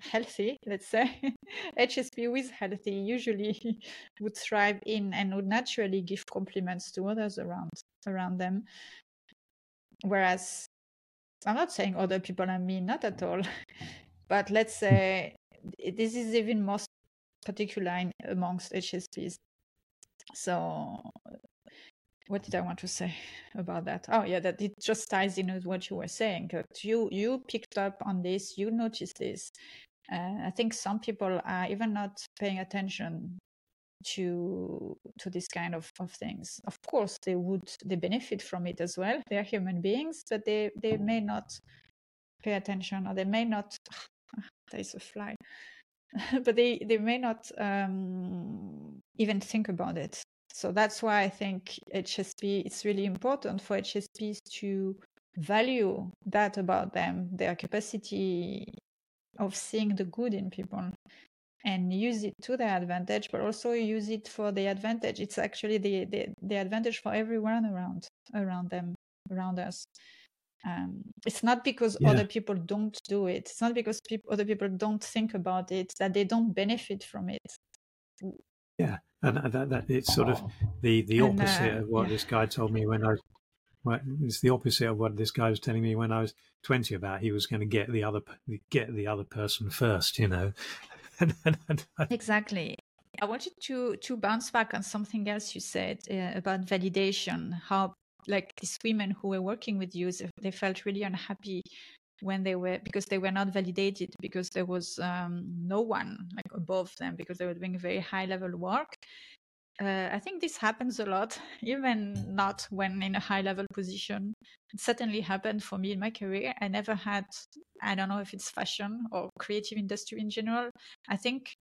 healthy, let's say, HSP with healthy usually would thrive in and would naturally give compliments to others around around them. Whereas I'm not saying other people are mean, not at all. but let's say this is even more particularly amongst HSPs. So, what did I want to say about that? Oh, yeah, that it just ties in with what you were saying. That you you picked up on this, you noticed this. Uh, I think some people are even not paying attention to to this kind of, of things. Of course, they would they benefit from it as well. They are human beings, but they they may not pay attention, or they may not. there is a fly, but they they may not um, even think about it. So that's why I think HSP. It's really important for HSPs to value that about them, their capacity of seeing the good in people and use it to their advantage, but also use it for the advantage. It's actually the, the, the advantage for everyone around around them, around us. Um, it's not because yeah. other people don't do it. It's not because people, other people don't think about it that they don't benefit from it. Yeah, and that, that it's sort of the the opposite and, uh, of what yeah. this guy told me when I. Well, it's the opposite of what this guy was telling me when I was twenty about he was going to get the other get the other person first, you know, exactly. I wanted to to bounce back on something else you said uh, about validation. How like these women who were working with you, they felt really unhappy when they were because they were not validated because there was um, no one like above them because they were doing very high level work. Uh, I think this happens a lot, even not when in a high level position. It certainly happened for me in my career. I never had, I don't know if it's fashion or creative industry in general. I think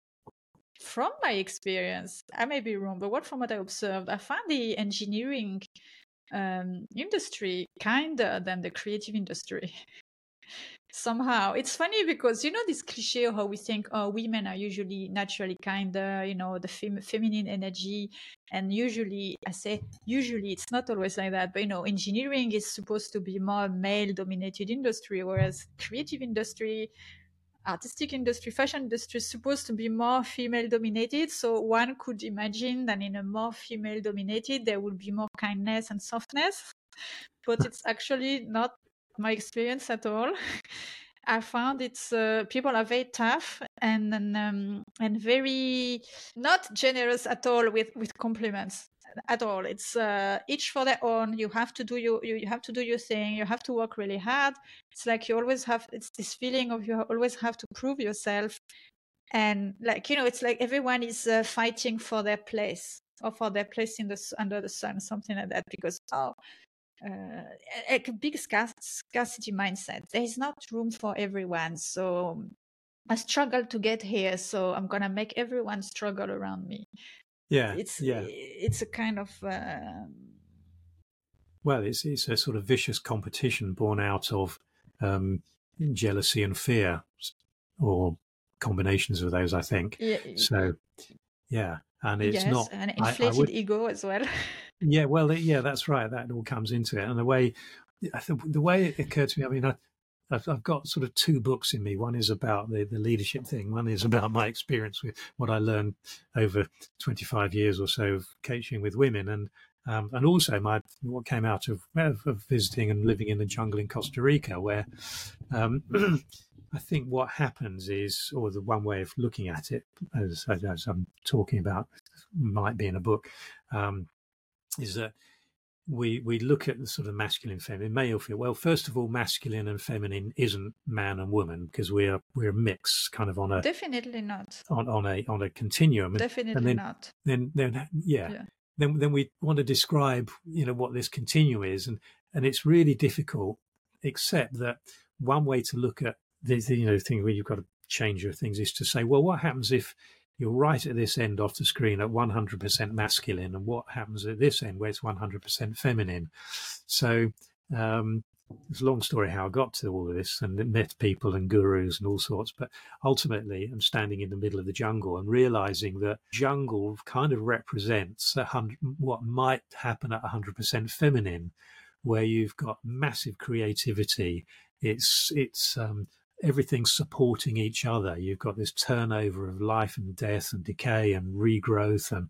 from my experience, I may be wrong, but what from what I observed, I found the engineering um, industry kinder than the creative industry. somehow it's funny because you know this cliche how we think oh women are usually naturally kinder you know the fem- feminine energy and usually i say usually it's not always like that but you know engineering is supposed to be more male dominated industry whereas creative industry artistic industry fashion industry is supposed to be more female dominated. So one could imagine that in a more female dominated there would be more kindness and softness. But it's actually not my experience at all. I found it's uh, people are very tough and and, um, and very not generous at all with with compliments at all. It's uh, each for their own. You have to do your you, you have to do your thing. You have to work really hard. It's like you always have. It's this feeling of you always have to prove yourself, and like you know, it's like everyone is uh, fighting for their place or for their place in the under the sun, something like that. Because oh, uh, a, big scarcity mindset. There is not room for everyone. So I struggle to get here. So I'm gonna make everyone struggle around me. Yeah, it's yeah. It's a kind of. Uh, well, it's it's a sort of vicious competition born out of um, jealousy and fear, or combinations of those. I think. Yeah. So, yeah, and it's yes, not an inflated I, I would, ego as well. yeah, well, yeah, that's right. That all comes into it, and the way the way it occurred to me. I mean, I, I've, I've, got sort of two books in me. One is about the, the leadership thing. One is about my experience with what I learned over 25 years or so of coaching with women, and um, and also my what came out of, of, visiting and living in the jungle in Costa Rica, where um, I think what happens is, or the one way of looking at it, as, as I'm talking about, might be in a book, um, is that we we look at the sort of masculine, feminine, male feel. Well, first of all, masculine and feminine isn't man and woman because we're we're a mix, kind of on a definitely not on on a on a continuum. Definitely and then, not. Then then yeah. yeah. Then then we want to describe you know what this continuum is, and and it's really difficult. Except that one way to look at the, the you know thing where you've got to change your things is to say, well, what happens if you're right at this end off the screen at 100% masculine, and what happens at this end where it's 100% feminine? So um, it's a long story how I got to all of this and met people and gurus and all sorts. But ultimately, I'm standing in the middle of the jungle and realizing that jungle kind of represents what might happen at 100% feminine, where you've got massive creativity. It's it's um, everything's supporting each other. You've got this turnover of life and death and decay and regrowth and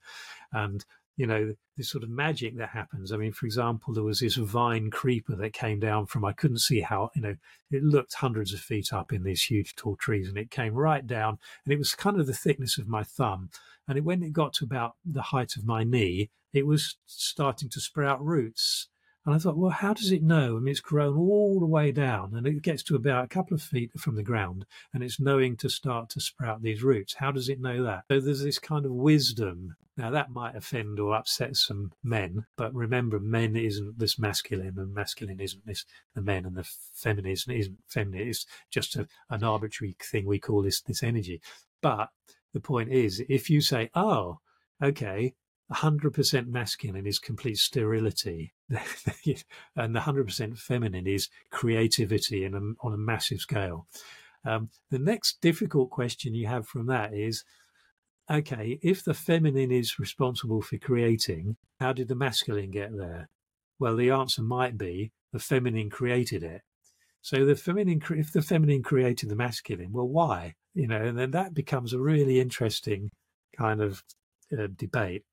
and you know, this sort of magic that happens. I mean, for example, there was this vine creeper that came down from, I couldn't see how, you know, it looked hundreds of feet up in these huge tall trees and it came right down and it was kind of the thickness of my thumb. And it, when it got to about the height of my knee, it was starting to sprout roots. And I thought, well, how does it know? I mean, it's grown all the way down and it gets to about a couple of feet from the ground and it's knowing to start to sprout these roots. How does it know that? So there's this kind of wisdom. Now, that might offend or upset some men, but remember, men isn't this masculine and masculine isn't this the men and the feminine isn't feminine. It's just a, an arbitrary thing we call this, this energy. But the point is, if you say, oh, okay, 100% masculine is complete sterility, and the 100% feminine is creativity a, on a massive scale. Um, the next difficult question you have from that is okay, if the feminine is responsible for creating, how did the masculine get there? Well, the answer might be the feminine created it. So the feminine, if the feminine created the masculine, well, why? You know, and then that becomes a really interesting kind of uh, debate.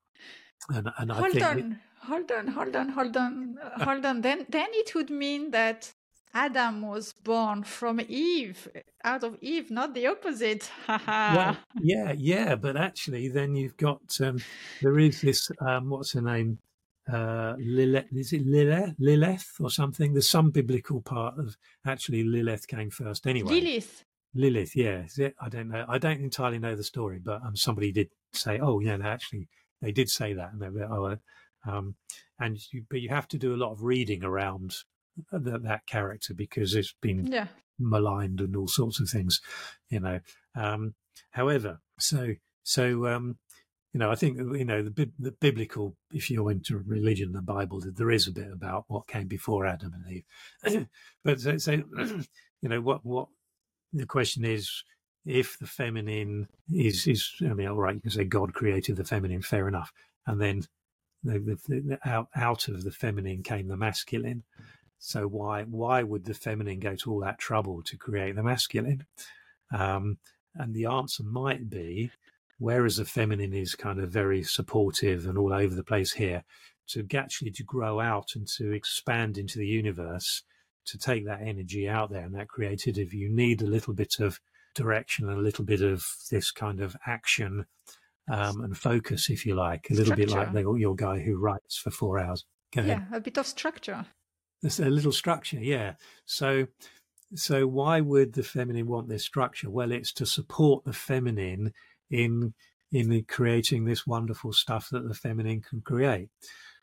And, and I on, it, hold on, hold on, hold on, hold on. Then, then it would mean that Adam was born from Eve, out of Eve, not the opposite. well, yeah, yeah, but actually, then you've got um, there is this um, what's her name, uh, Lilith, is it Lilith, Lilith or something? There's some biblical part of actually Lilith came first anyway. Lilith. Lilith, yeah, I don't know. I don't entirely know the story, but um, somebody did say, "Oh, yeah, actually, they did say that, and they were, oh, um, and you, but you have to do a lot of reading around that, that character because it's been yeah. maligned and all sorts of things, you know. Um, however, so so um, you know, I think you know the, the biblical. If you're into religion, the Bible, there is a bit about what came before Adam and Eve. but so, so you know, what what the question is if the feminine is is I mean, all right, you can say God created the feminine, fair enough, and then the, the, out out of the feminine came the masculine. So why why would the feminine go to all that trouble to create the masculine? Um, and the answer might be, whereas the feminine is kind of very supportive and all over the place here, to actually to grow out and to expand into the universe, to take that energy out there and that creativity, you need a little bit of direction and a little bit of this kind of action um, and focus, if you like, a little structure. bit like the, your guy who writes for four hours. Go yeah, a bit of structure. There's a little structure, yeah. So, so why would the feminine want this structure? Well, it's to support the feminine in in creating this wonderful stuff that the feminine can create.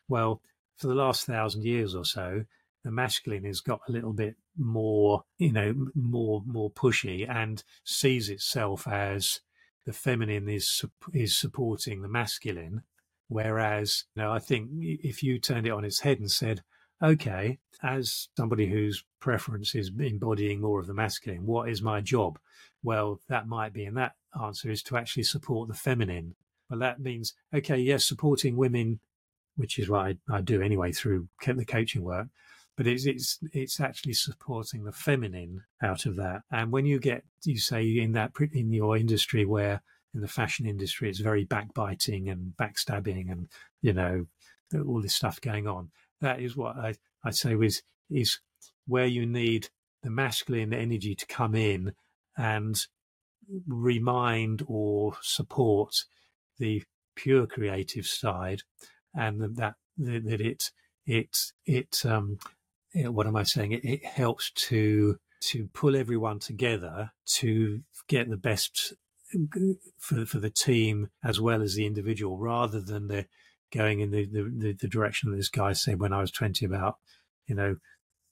Well, for the last thousand years or so, the masculine has got a little bit more, you know, more more pushy and sees itself as the feminine is is supporting the masculine. Whereas, you know, I think if you turned it on its head and said, okay, as somebody whose preference is embodying more of the masculine, what is my job? Well, that might be, and that answer is to actually support the feminine. Well, that means, okay, yes, supporting women, which is what I, I do anyway through the coaching work, but it's it's it's actually supporting the feminine out of that. And when you get you say in that in your industry where in the fashion industry it's very backbiting and backstabbing and you know all this stuff going on. That is what I I say is is where you need the masculine energy to come in and remind or support the pure creative side and that that it it it um what am I saying? It, it helps to to pull everyone together to get the best um, for for the team as well as the individual, rather than the going in the, the, the direction that this guy said when I was twenty about you know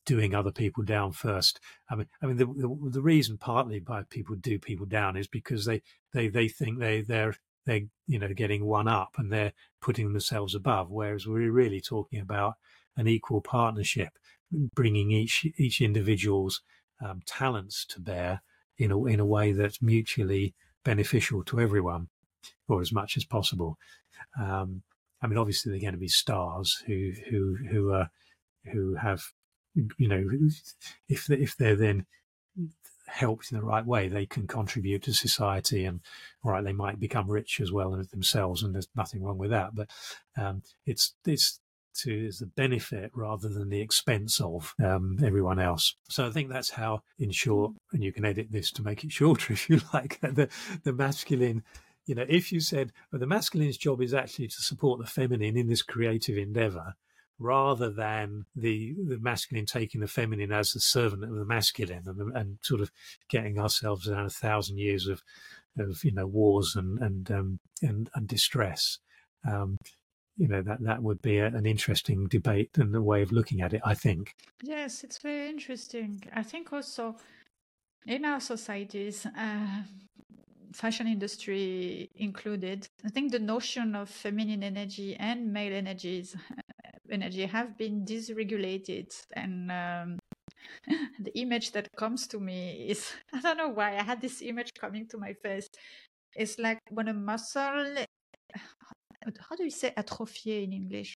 doing other people down first. I mean, I mean the, the, the reason partly why people do people down is because they they they think they they're they're you know getting one up and they're putting themselves above, whereas we're really talking about an equal partnership bringing each each individual's um, talents to bear in a in a way that's mutually beneficial to everyone, or as much as possible. Um, I mean, obviously, they're going to be stars who who who are who have you know if they, if they're then helped in the right way, they can contribute to society and, all right, they might become rich as well themselves, and there's nothing wrong with that. But um, it's it's to is the benefit rather than the expense of um, everyone else. So I think that's how, in short, and you can edit this to make it shorter if you like, the the masculine. You know, if you said well, the masculine's job is actually to support the feminine in this creative endeavor, rather than the the masculine taking the feminine as the servant of the masculine and, and sort of getting ourselves down a thousand years of of you know wars and and um, and, and distress. Um, you know that that would be a, an interesting debate and a way of looking at it. I think. Yes, it's very interesting. I think also in our societies, uh, fashion industry included, I think the notion of feminine energy and male energies energy have been dysregulated and. Um, the image that comes to me is I don't know why I had this image coming to my face. It's like when a muscle how do you say atrophy in English?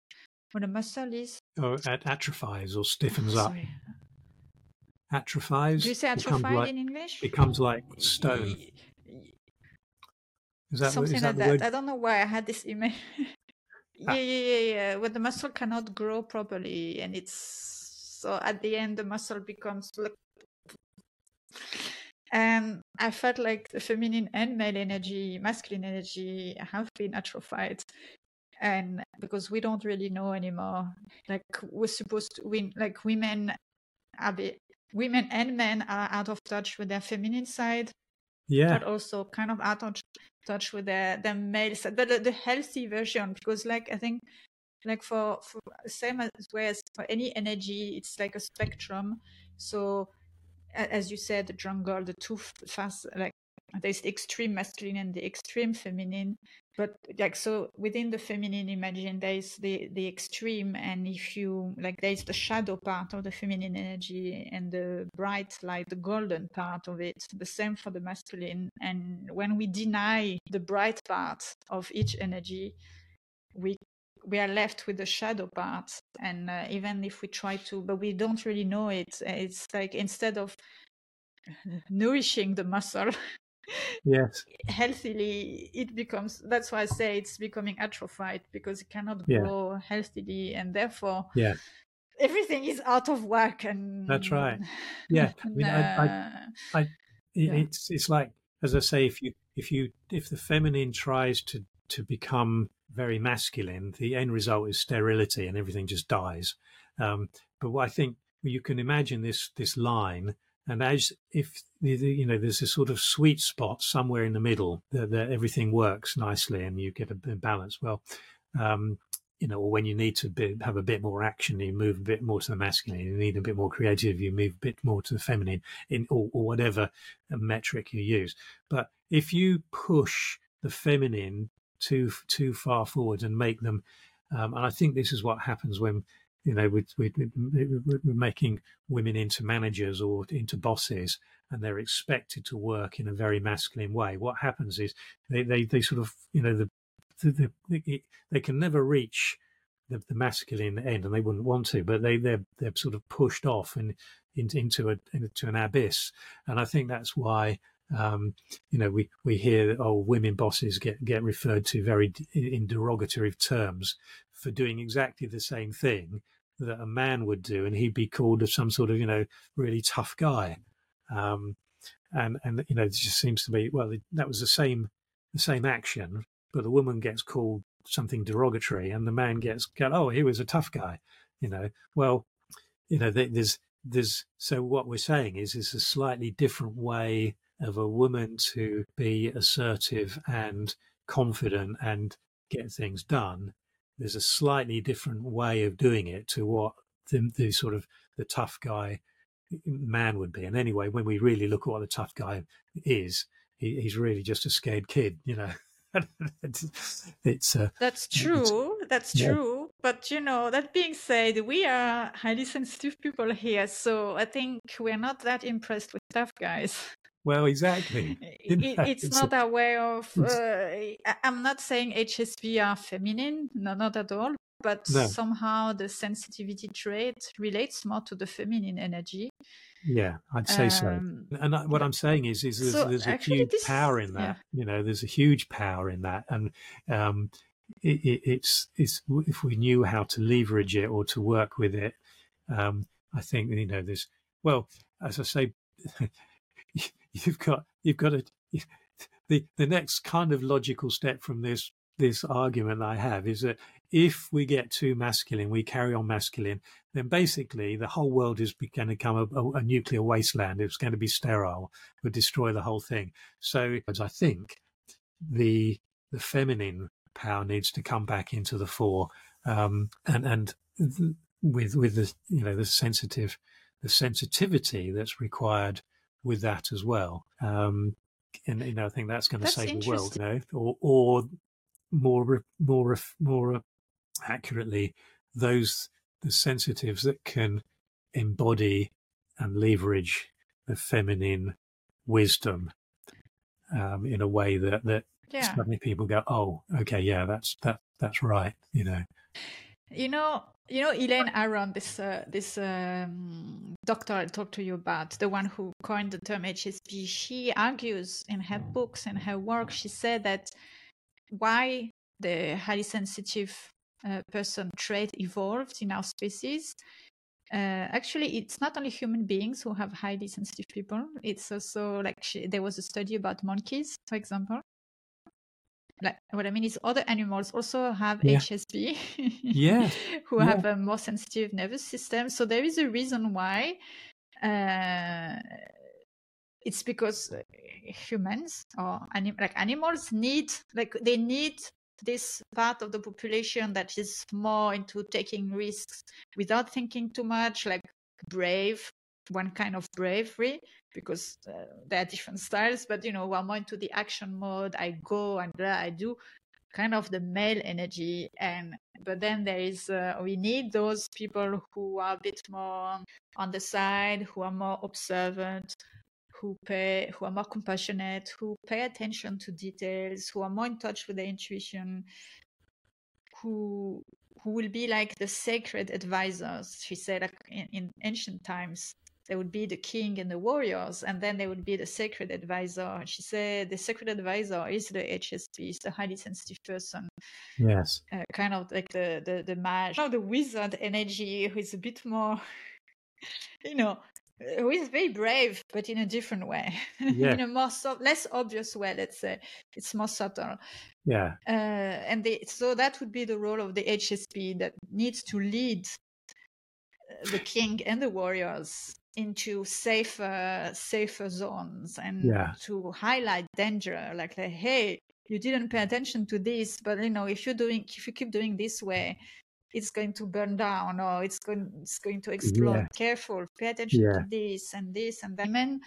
When a muscle is oh, at- atrophies or stiffens oh, up. Atrophies. Do you say atrophied like, in English? Becomes like stone. Is that something that like that? Word? I don't know why I had this image. Ah. yeah, yeah, yeah, yeah. When the muscle cannot grow properly, and it's so at the end the muscle becomes like and I felt like the feminine and male energy, masculine energy have been atrophied. And because we don't really know anymore, like we're supposed to win, like women are be, women and men are out of touch with their feminine side. Yeah. But also kind of out of touch with their, their male side, but the, the healthy version, because like I think like for, for same as way as for any energy, it's like a spectrum. So as you said, the jungle, the two fast, like there's the extreme masculine and the extreme feminine. But like so, within the feminine, imagine there is the the extreme, and if you like, there is the shadow part of the feminine energy and the bright light, the golden part of it. The same for the masculine. And when we deny the bright part of each energy, we we are left with the shadow part and uh, even if we try to but we don't really know it. It's like instead of nourishing the muscle yes. healthily it becomes that's why i say it's becoming atrophied because it cannot yeah. grow healthily. And therefore yeah. everything is out of whack and that's right. Yeah. I mean I, I, I yeah. it's it's like as i say if you if you if the feminine tries to to become very masculine, the end result is sterility and everything just dies. Um, but I think you can imagine this this line, and as if you know, there's a sort of sweet spot somewhere in the middle that, that everything works nicely and you get a, balance. Well, um, you know, or when you need to be, have a bit more action, you move a bit more to the masculine. You need a bit more creative, you move a bit more to the feminine, in or, or whatever metric you use. But if you push the feminine too too far forward and make them. Um, and I think this is what happens when you know we're, we're, we're, making women into managers or into bosses, and they're expected to work in a very masculine way. What happens is they they, they sort of you know the, the, the they can never reach the, the, masculine end, and they wouldn't want to, but they they're they're sort of pushed off and into into a into an abyss, and I think that's why um, you know, we, we hear oh, women bosses get, get referred to very in derogatory terms for doing exactly the same thing that a man would do, and he'd be called some sort of, you know, really tough guy. Um, and, and, you know, it just seems to be, well, that was the same, the same action, but the woman gets called something derogatory and the man gets, oh, he was a tough guy, you know, well, you know, there's, there's, so what we're saying is, is a slightly different way of a woman to be assertive and confident and get things done. There's a slightly different way of doing it to what the, the sort of the tough guy man would be. And anyway, when we really look at what the tough guy is, he, he's really just a scared kid, you know. it's, uh, that's true. That's yeah. true. But you know, that being said, we are highly sensitive people here, so I think we're not that impressed with tough guys. Well, exactly. It, it's, it's, not a, way of. Uh, I'm not saying HSP are feminine, no, not at all. But no. somehow the sensitivity trait relates more to the feminine energy. Yeah, I'd say um, so. And I, what I'm saying is, is there's, so there's a huge this, power in that. Yeah. You know, there's a huge power in that, and um, it, it, it's it's if we knew how to leverage it or to work with it, um, I think you know there's well, as I say, you've got you've got a the the next kind of logical step from this this argument I have is that if we get too masculine, we carry on masculine, then basically the whole world is going to become a, a, a nuclear wasteland. It's going to be sterile. Would destroy the whole thing. So, I think the the feminine power needs to come back into the fore, um, and and with with the you know the sensitive the sensitivity that's required with that as well. Um, and you know, I think that's going to that's save the world. You know, or or more more more accurately, those the sensitives that can embody and leverage the feminine wisdom um, in a way that that yeah. suddenly people go, oh, okay, yeah, that's that that's right, you know. You know, you know, Elaine Aron, this uh, this um, doctor I talked to you about, the one who coined the term HSP. She argues in her books and her work. She said that why the highly sensitive uh, person trait evolved in our species. Uh, actually, it's not only human beings who have highly sensitive people. It's also like she, there was a study about monkeys, for example, like what I mean is other animals also have yeah. HSP, yeah, who yeah. have a more sensitive nervous system. So there is a reason why. Uh, it's because uh, humans or anim- like animals need like they need this part of the population that is more into taking risks without thinking too much like brave one kind of bravery because uh, there are different styles but you know we're more into the action mode. I go and blah, i do kind of the male energy. And but then there is uh, we need those people who are a bit more on the side who are more observant who pay who are more compassionate who pay attention to details who are more in touch with their intuition who who will be like the sacred advisors she said like in, in ancient times there would be the king and the warriors, and then there would be the sacred advisor. And She said the sacred advisor is the HSP, is the highly sensitive person. Yes. Uh, kind of like the, the, the mage, or the wizard energy, who is a bit more, you know, who is very brave, but in a different way, yeah. in a more so, less obvious way. Let's say it's more subtle. Yeah. Uh, and they, so that would be the role of the HSP that needs to lead uh, the king and the warriors into safer safer zones and yeah. to highlight danger like, like hey you didn't pay attention to this but you know if you're doing if you keep doing this way it's going to burn down or it's going it's going to explode yeah. careful pay attention yeah. to this and this and that men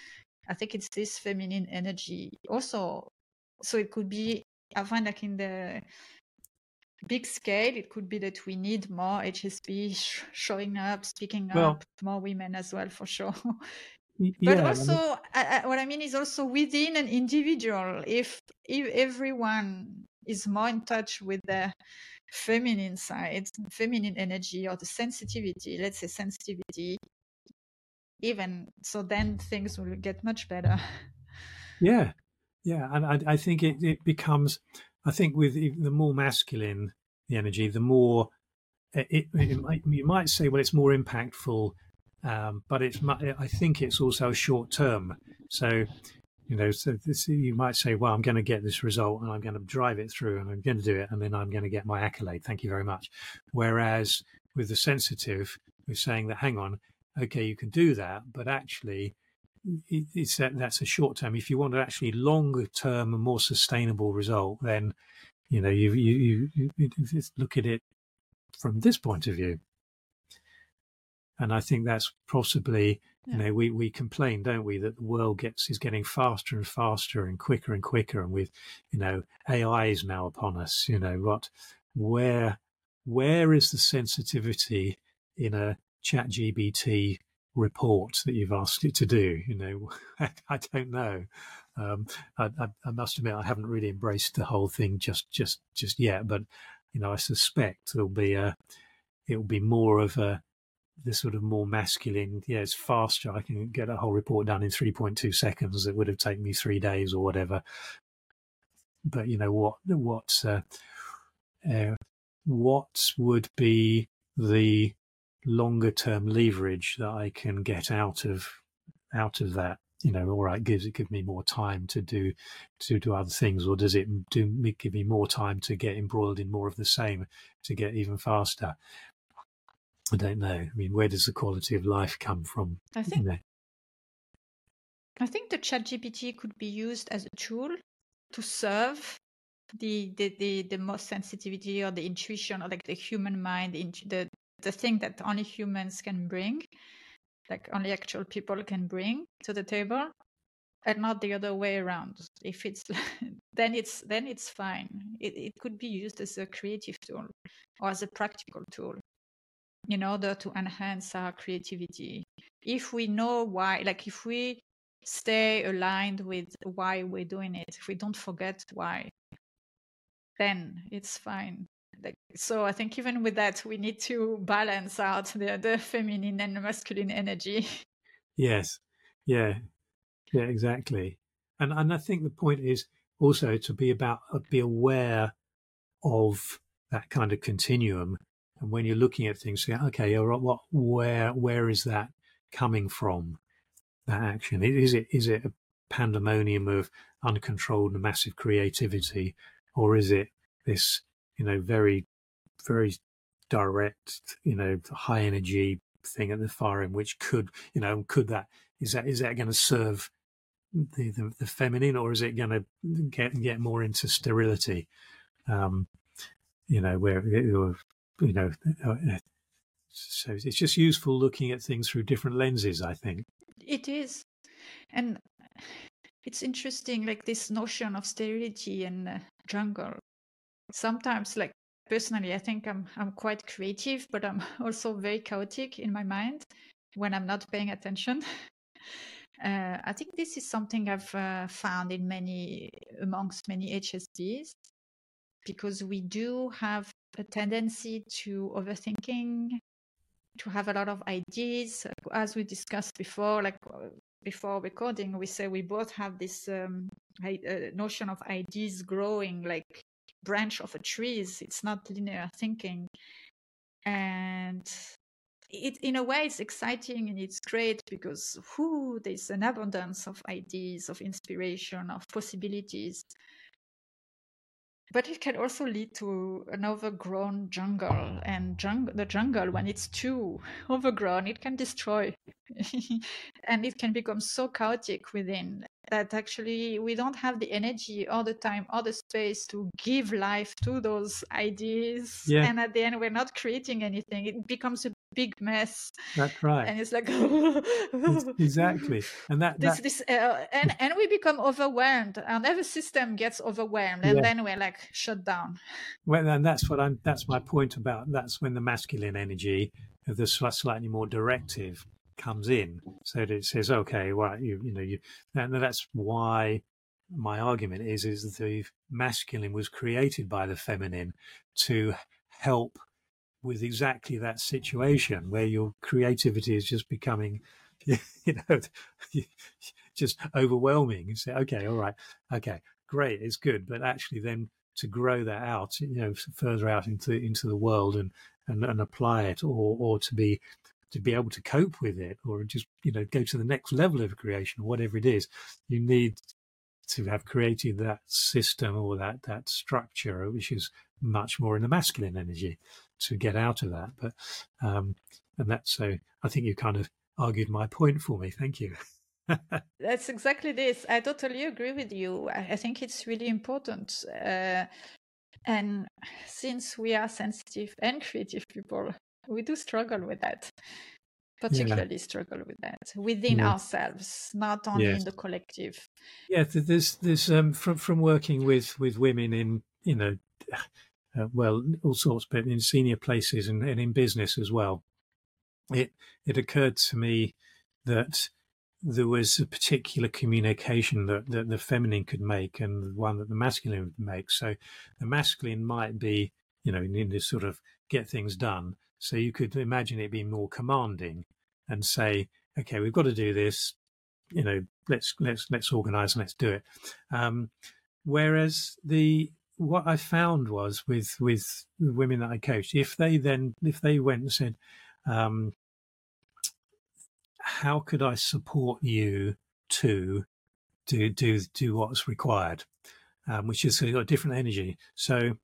i think it's this feminine energy also so it could be i find like in the big scale, it could be that we need more HSP sh- showing up, speaking well, up, more women as well, for sure. but yeah, also, I mean, what I mean is also within an individual, if if everyone is more in touch with the feminine side, feminine energy, or the sensitivity, let's say sensitivity, even so, then things will get much better. Yeah, yeah, and I, I think it, it becomes I think with the more masculine the energy, the more it, it, might, you might say, well, it's more impactful, um, but it's I think it's also short term. So, you know, so this, you might say, well, I'm going to get this result and I'm going to drive it through and I'm going to do it and then I'm going to get my accolade. Thank you very much. Whereas with the sensitive, we're saying that, hang on, okay, you can do that, but actually it's that that's a short term. If you want an actually longer term and more sustainable result, then you know you you you, you look at it from this point of view. And I think that's possibly yeah. you know we we complain, don't we, that the world gets is getting faster and faster and quicker and quicker, and with you know AI is now upon us. You know what where where is the sensitivity in a ChatGPT report that you've asked it to do. You know, I, don't know. Um, I, I, I, must admit I haven't really embraced the whole thing just just just yet, but you know I suspect there'll be a it'll be more of a the sort of more masculine, yeah, it's faster. I can get a whole report done in 3.2 seconds. It would have taken me three days or whatever. But you know what? What's uh, uh, what would be the longer term leverage that I can get out of out of that? You know, all right, gives it give me more time to do to do other things, or does it do give me more time to get embroiled in more of the same to get even faster? I don't know. I mean, where does the quality of life come from? I think. You know? I think the Chat GPT could be used as a tool to serve the the the, the most sensitivity or the intuition or like the human mind, into the the thing that only humans can bring, like only actual people can bring to the table, and not the other way around. If it's then it's then it's fine. It it could be used as a creative tool or as a practical tool in order to enhance our creativity. If we know why, like if we stay aligned with why we're doing it, if we don't forget why, then it's fine. So I think even with that, we need to balance out the, the feminine and masculine energy. Yes. Yeah. Yeah, exactly. And and I think the point is also to be about uh, be aware of that kind of continuum and when you're looking at things, say, okay, what, where, where is that coming from? That action is it is it a pandemonium of uncontrolled massive creativity, or is it this you know very very direct you know high energy thing at the far end, which could you know could that is that is that going to serve the, the, the feminine, or is it going to get get more into sterility? Um, you know, where you know, uh, so it's just useful looking at things through different lenses, I think. It is. And it's interesting, like this notion of sterility and uh, jungle. Sometimes, like personally, I think I'm I'm quite creative, but I'm also very chaotic in my mind when I'm not paying attention. Uh, I think this is something I've uh, found in many amongst many HSPs because we do have a tendency to overthinking, to have a lot of ideas. As we discussed before, like uh, before recording, we say we both have this um, uh, notion of ideas growing like branch of a trees. It's not linear thinking, and it in a way it's exciting and it's great because whoo, there's an abundance of ideas, of inspiration, of possibilities. But it can also lead to an overgrown jungle and jung- the jungle when it's too overgrown it can destroy. And it can become so chaotic within that actually we don't have the energy all the time or the space to give life to those ideas. Yeah. and at the end we're not creating anything. It becomes a big mess. That's right. And it's like exactly. And that, this, this uh, and and we become overwhelmed. And every system gets overwhelmed and yeah. then we're like shut down. Well and that's what i'm that's my point about that's when the masculine energy the slightly more directive comes in. So that it says okay well you you know you and that's why my argument is is the masculine was created by the feminine to help with exactly that situation where your creativity is just becoming you know just overwhelming. You say okay all right okay great it's good but actually then to grow that out you know further out into into the world and and, and apply it or or to be to be able to cope with it or just you know go to the next level of creation whatever it is you need to have created that system or that that structure which is much more in the masculine energy to get out of that. But um and that's so i think you kind of argued my point for me. Thank you. That's exactly this. I totally agree with you. I think it's really important uh, and since we are sensitive and creative people we do struggle with that particularly yeah. struggle with that within yeah. ourselves not only yes. in the collective yeah there's there's um from from working with with women in you know uh, well all sorts but in senior places and, and in business as well it it occurred to me that there was a particular communication that, that the feminine could make and the one that the masculine would make. So the masculine might be, you know, in this sort of get things done, So you could imagine it being more commanding and say, okay, we've got to do this. You know, let's let's let's organise and let's do it. Um, whereas the what I found was with with women that I coached, if they then if they went and said, um, "How could I support you to do do do what's required?" Um, which is a different energy. So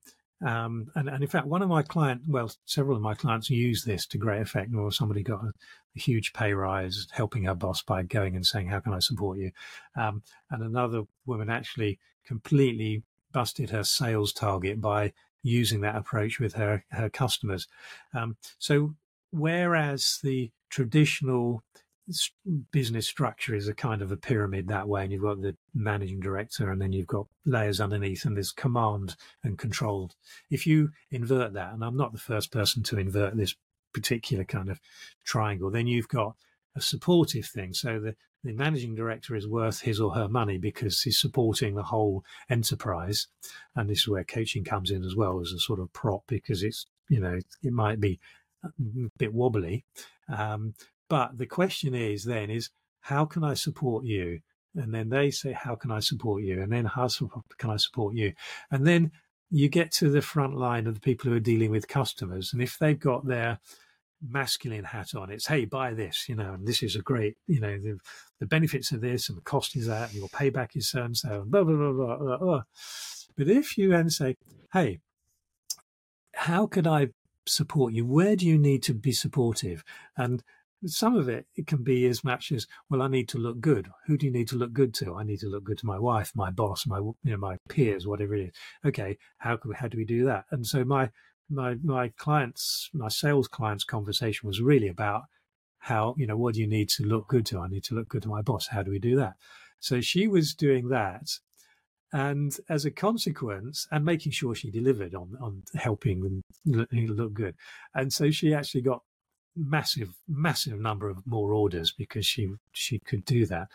um, and, and, in fact, one of my clients, well, several of my clients use this to great effect. Or somebody got a, a, huge pay rise, helping her boss by going and saying, "How can I support you?" Um, and another woman actually completely busted her sales target by using that approach with her her customers. Um, so, whereas the traditional business structure is a kind of a pyramid that way, and you've got the managing director, and then you've got layers underneath, and there's command and control. If you invert that, and I'm not the first person to invert this particular kind of triangle, then you've got a supportive thing. So the, the managing director is worth his or her money because he's supporting the whole enterprise. And this is where coaching comes in as well as a sort of prop because it's, you know, it might be a bit wobbly. Um, but the question is then is how can I support you? And then they say, how can I support you? And then how can I support you? And then you get to the front line of the people who are dealing with customers. And if they've got their masculine hat on, it's, hey, buy this, you know, and this is a great, you know, the, the benefits of this and the cost is that, and your payback is so and so, blah, blah, blah, blah, blah, blah. But if you then say, hey, how can I support you? Where do you need to be supportive? And some of it, it can be as much as, well, I need to look good. Who do you need to look good to? I need to look good to my wife, my boss, my, you know, my peers, whatever it is. Okay. How can, how do we do that? And so my, my, my clients, my sales clients conversation was really about how, you know, what do you need to look good to? I need to look good to my boss. How do we do that? So she was doing that. And as a consequence, and making sure she delivered on, on helping them look good. And so she actually got massive, massive number of more orders because she she could do that.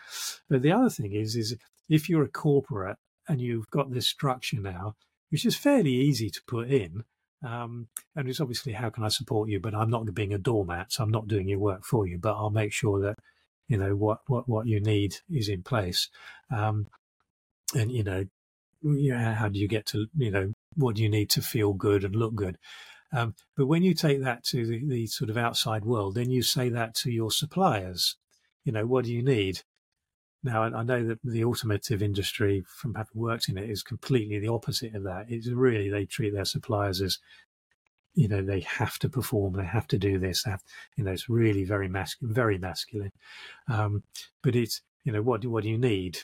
But the other thing is, is if you're a corporate and you've got this structure now, which is fairly easy to put in, um, and it's obviously how can I support you? But I'm not being a doormat, so I'm not doing your work for you. But I'll make sure that you know what what what you need is in place. Um, and you know, yeah, how do you get to you know what do you need to feel good and look good? Um, but when you take that to the, the, sort of outside world, then you say that to your suppliers. You know, what do you need? Now, I know that the automotive industry, from having worked in it, is completely the opposite of that. It's really, they treat their suppliers as, you know, they have to perform, they have to do this. Have, you know, it's really very masculine, very masculine. Um, but it's, you know, what do, what do you need?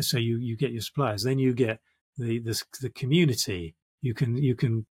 So you, you get your suppliers, then you get the, the, the community. You can, you can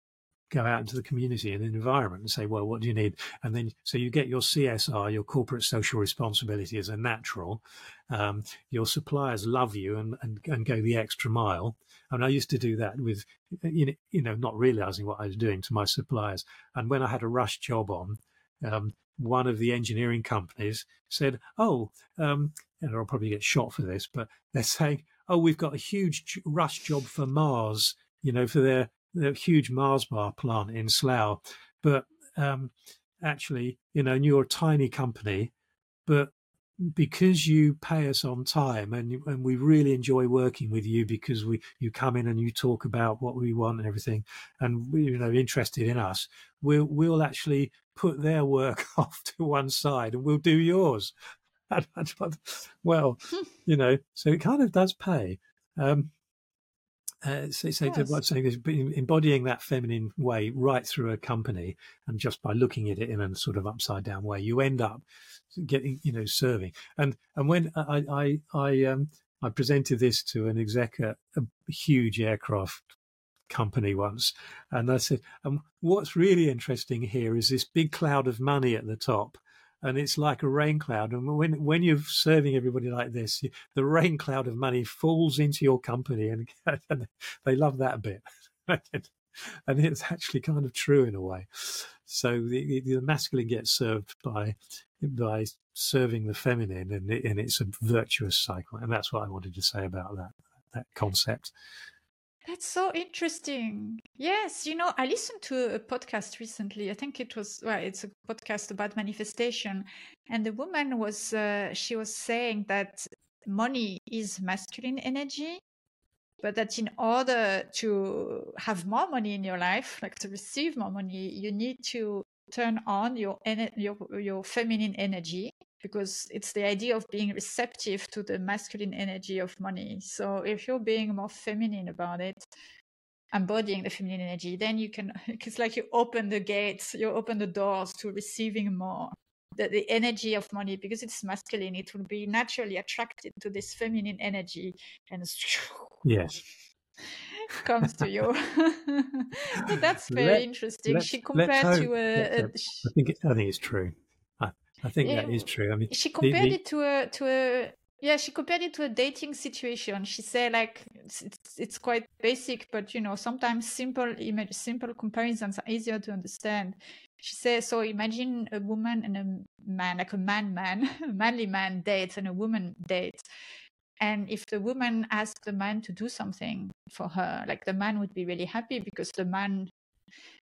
go out into the community and the environment and say, well, what do you need? And then, so you get your CSR, your corporate social responsibility as a natural. Um, your suppliers love you and, and, and go the extra mile. And I used to do that with, you know, you know, not realizing what I was doing to my suppliers. And when I had a rush job on, um, one of the engineering companies said, oh, um, and I'll probably get shot for this, but they're saying, oh, we've got a huge rush job for Mars, you know, for their the huge Mars bar plant in Slough. But um, actually, you know, you're a tiny company, but because you pay us on time and and we really enjoy working with you because we you come in and you talk about what we want and everything and we, you know interested in us we'll we'll actually put their work off to one side and we'll do yours well hmm. you know so it kind of does pay um, uh, so, so yes. what I'm saying is embodying that feminine way right through a company, and just by looking at it in a sort of upside down way, you end up getting, you know, serving. And and when I I I um I presented this to an exec at a huge aircraft company once, and I said, um, what's really interesting here is this big cloud of money at the top and it's like a rain cloud. And when when you're serving everybody like this, the rain cloud of money falls into your company, and, and they love that bit. and it's actually kind of true in a way. So the, the masculine gets served by by serving the feminine, and, it, and it's a virtuous cycle. And that's what I wanted to say about that that concept. That's so interesting. Yes, you know, I listened to a podcast recently. I think it was well, it's a podcast about manifestation, and the woman was uh, she was saying that money is masculine energy, but that in order to have more money in your life, like to receive more money, you need to turn on your your your feminine energy because it's the idea of being receptive to the masculine energy of money. So if you're being more feminine about it, embodying the feminine energy, then you can, it's like you open the gates, you open the doors to receiving more. The, the energy of money, because it's masculine, it will be naturally attracted to this feminine energy and yes comes to you. that's very let, interesting. She compared to a, a, I think it, I think it's true. I think yeah, that is true. I mean, she compared the, the... it to a to a yeah she compared it to a dating situation. She said like it's, it's, it's, quite basic but you know sometimes simple image simple comparisons are easier to understand. She says so imagine a woman and a man like a man man a manly man dates and a woman dates. And if the woman asks the man to do something for her like the man would be really happy because the man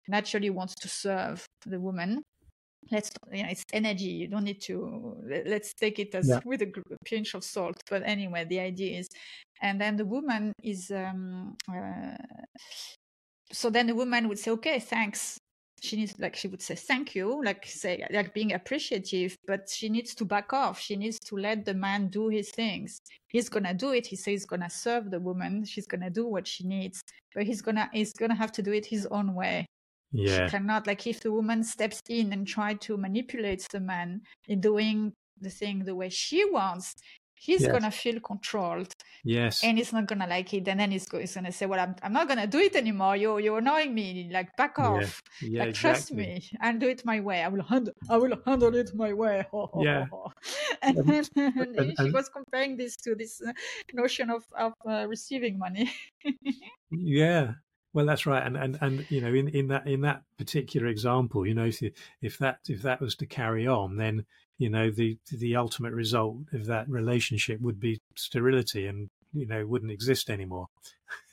naturally wants to serve the woman let's you know it's energy you don't need to let's take it as yeah. with a pinch of salt but anyway the idea is and then the woman is um uh, so then the woman would say okay thanks. She needs like she would say thank you like say like being appreciative but she needs to back off. She needs to let the man do his things. He's gonna do it. He says he's gonna serve the woman. She's gonna do what she needs but he's gonna he's gonna have to do it his own way yeah. She cannot, like, if the woman steps in and try to manipulate the man in doing the thing the way she wants, he's yes. gonna feel controlled. Yes. And he's not gonna like it. And then he's, he's gonna say, Well, I'm, I'm not gonna do it anymore. You're you're annoying me. Like back off. Yeah. yeah like exactly. trust me. I'll do it my way. I will handle I will handle it my way. yeah. and, and, and, and, she was comparing this to this uh, notion of, of uh, receiving money. yeah. Well, that's right, and and and you know, in, in that in that particular example, you know, if, if that if that was to carry on, then you know the the ultimate result of that relationship would be sterility, and you know wouldn't exist anymore.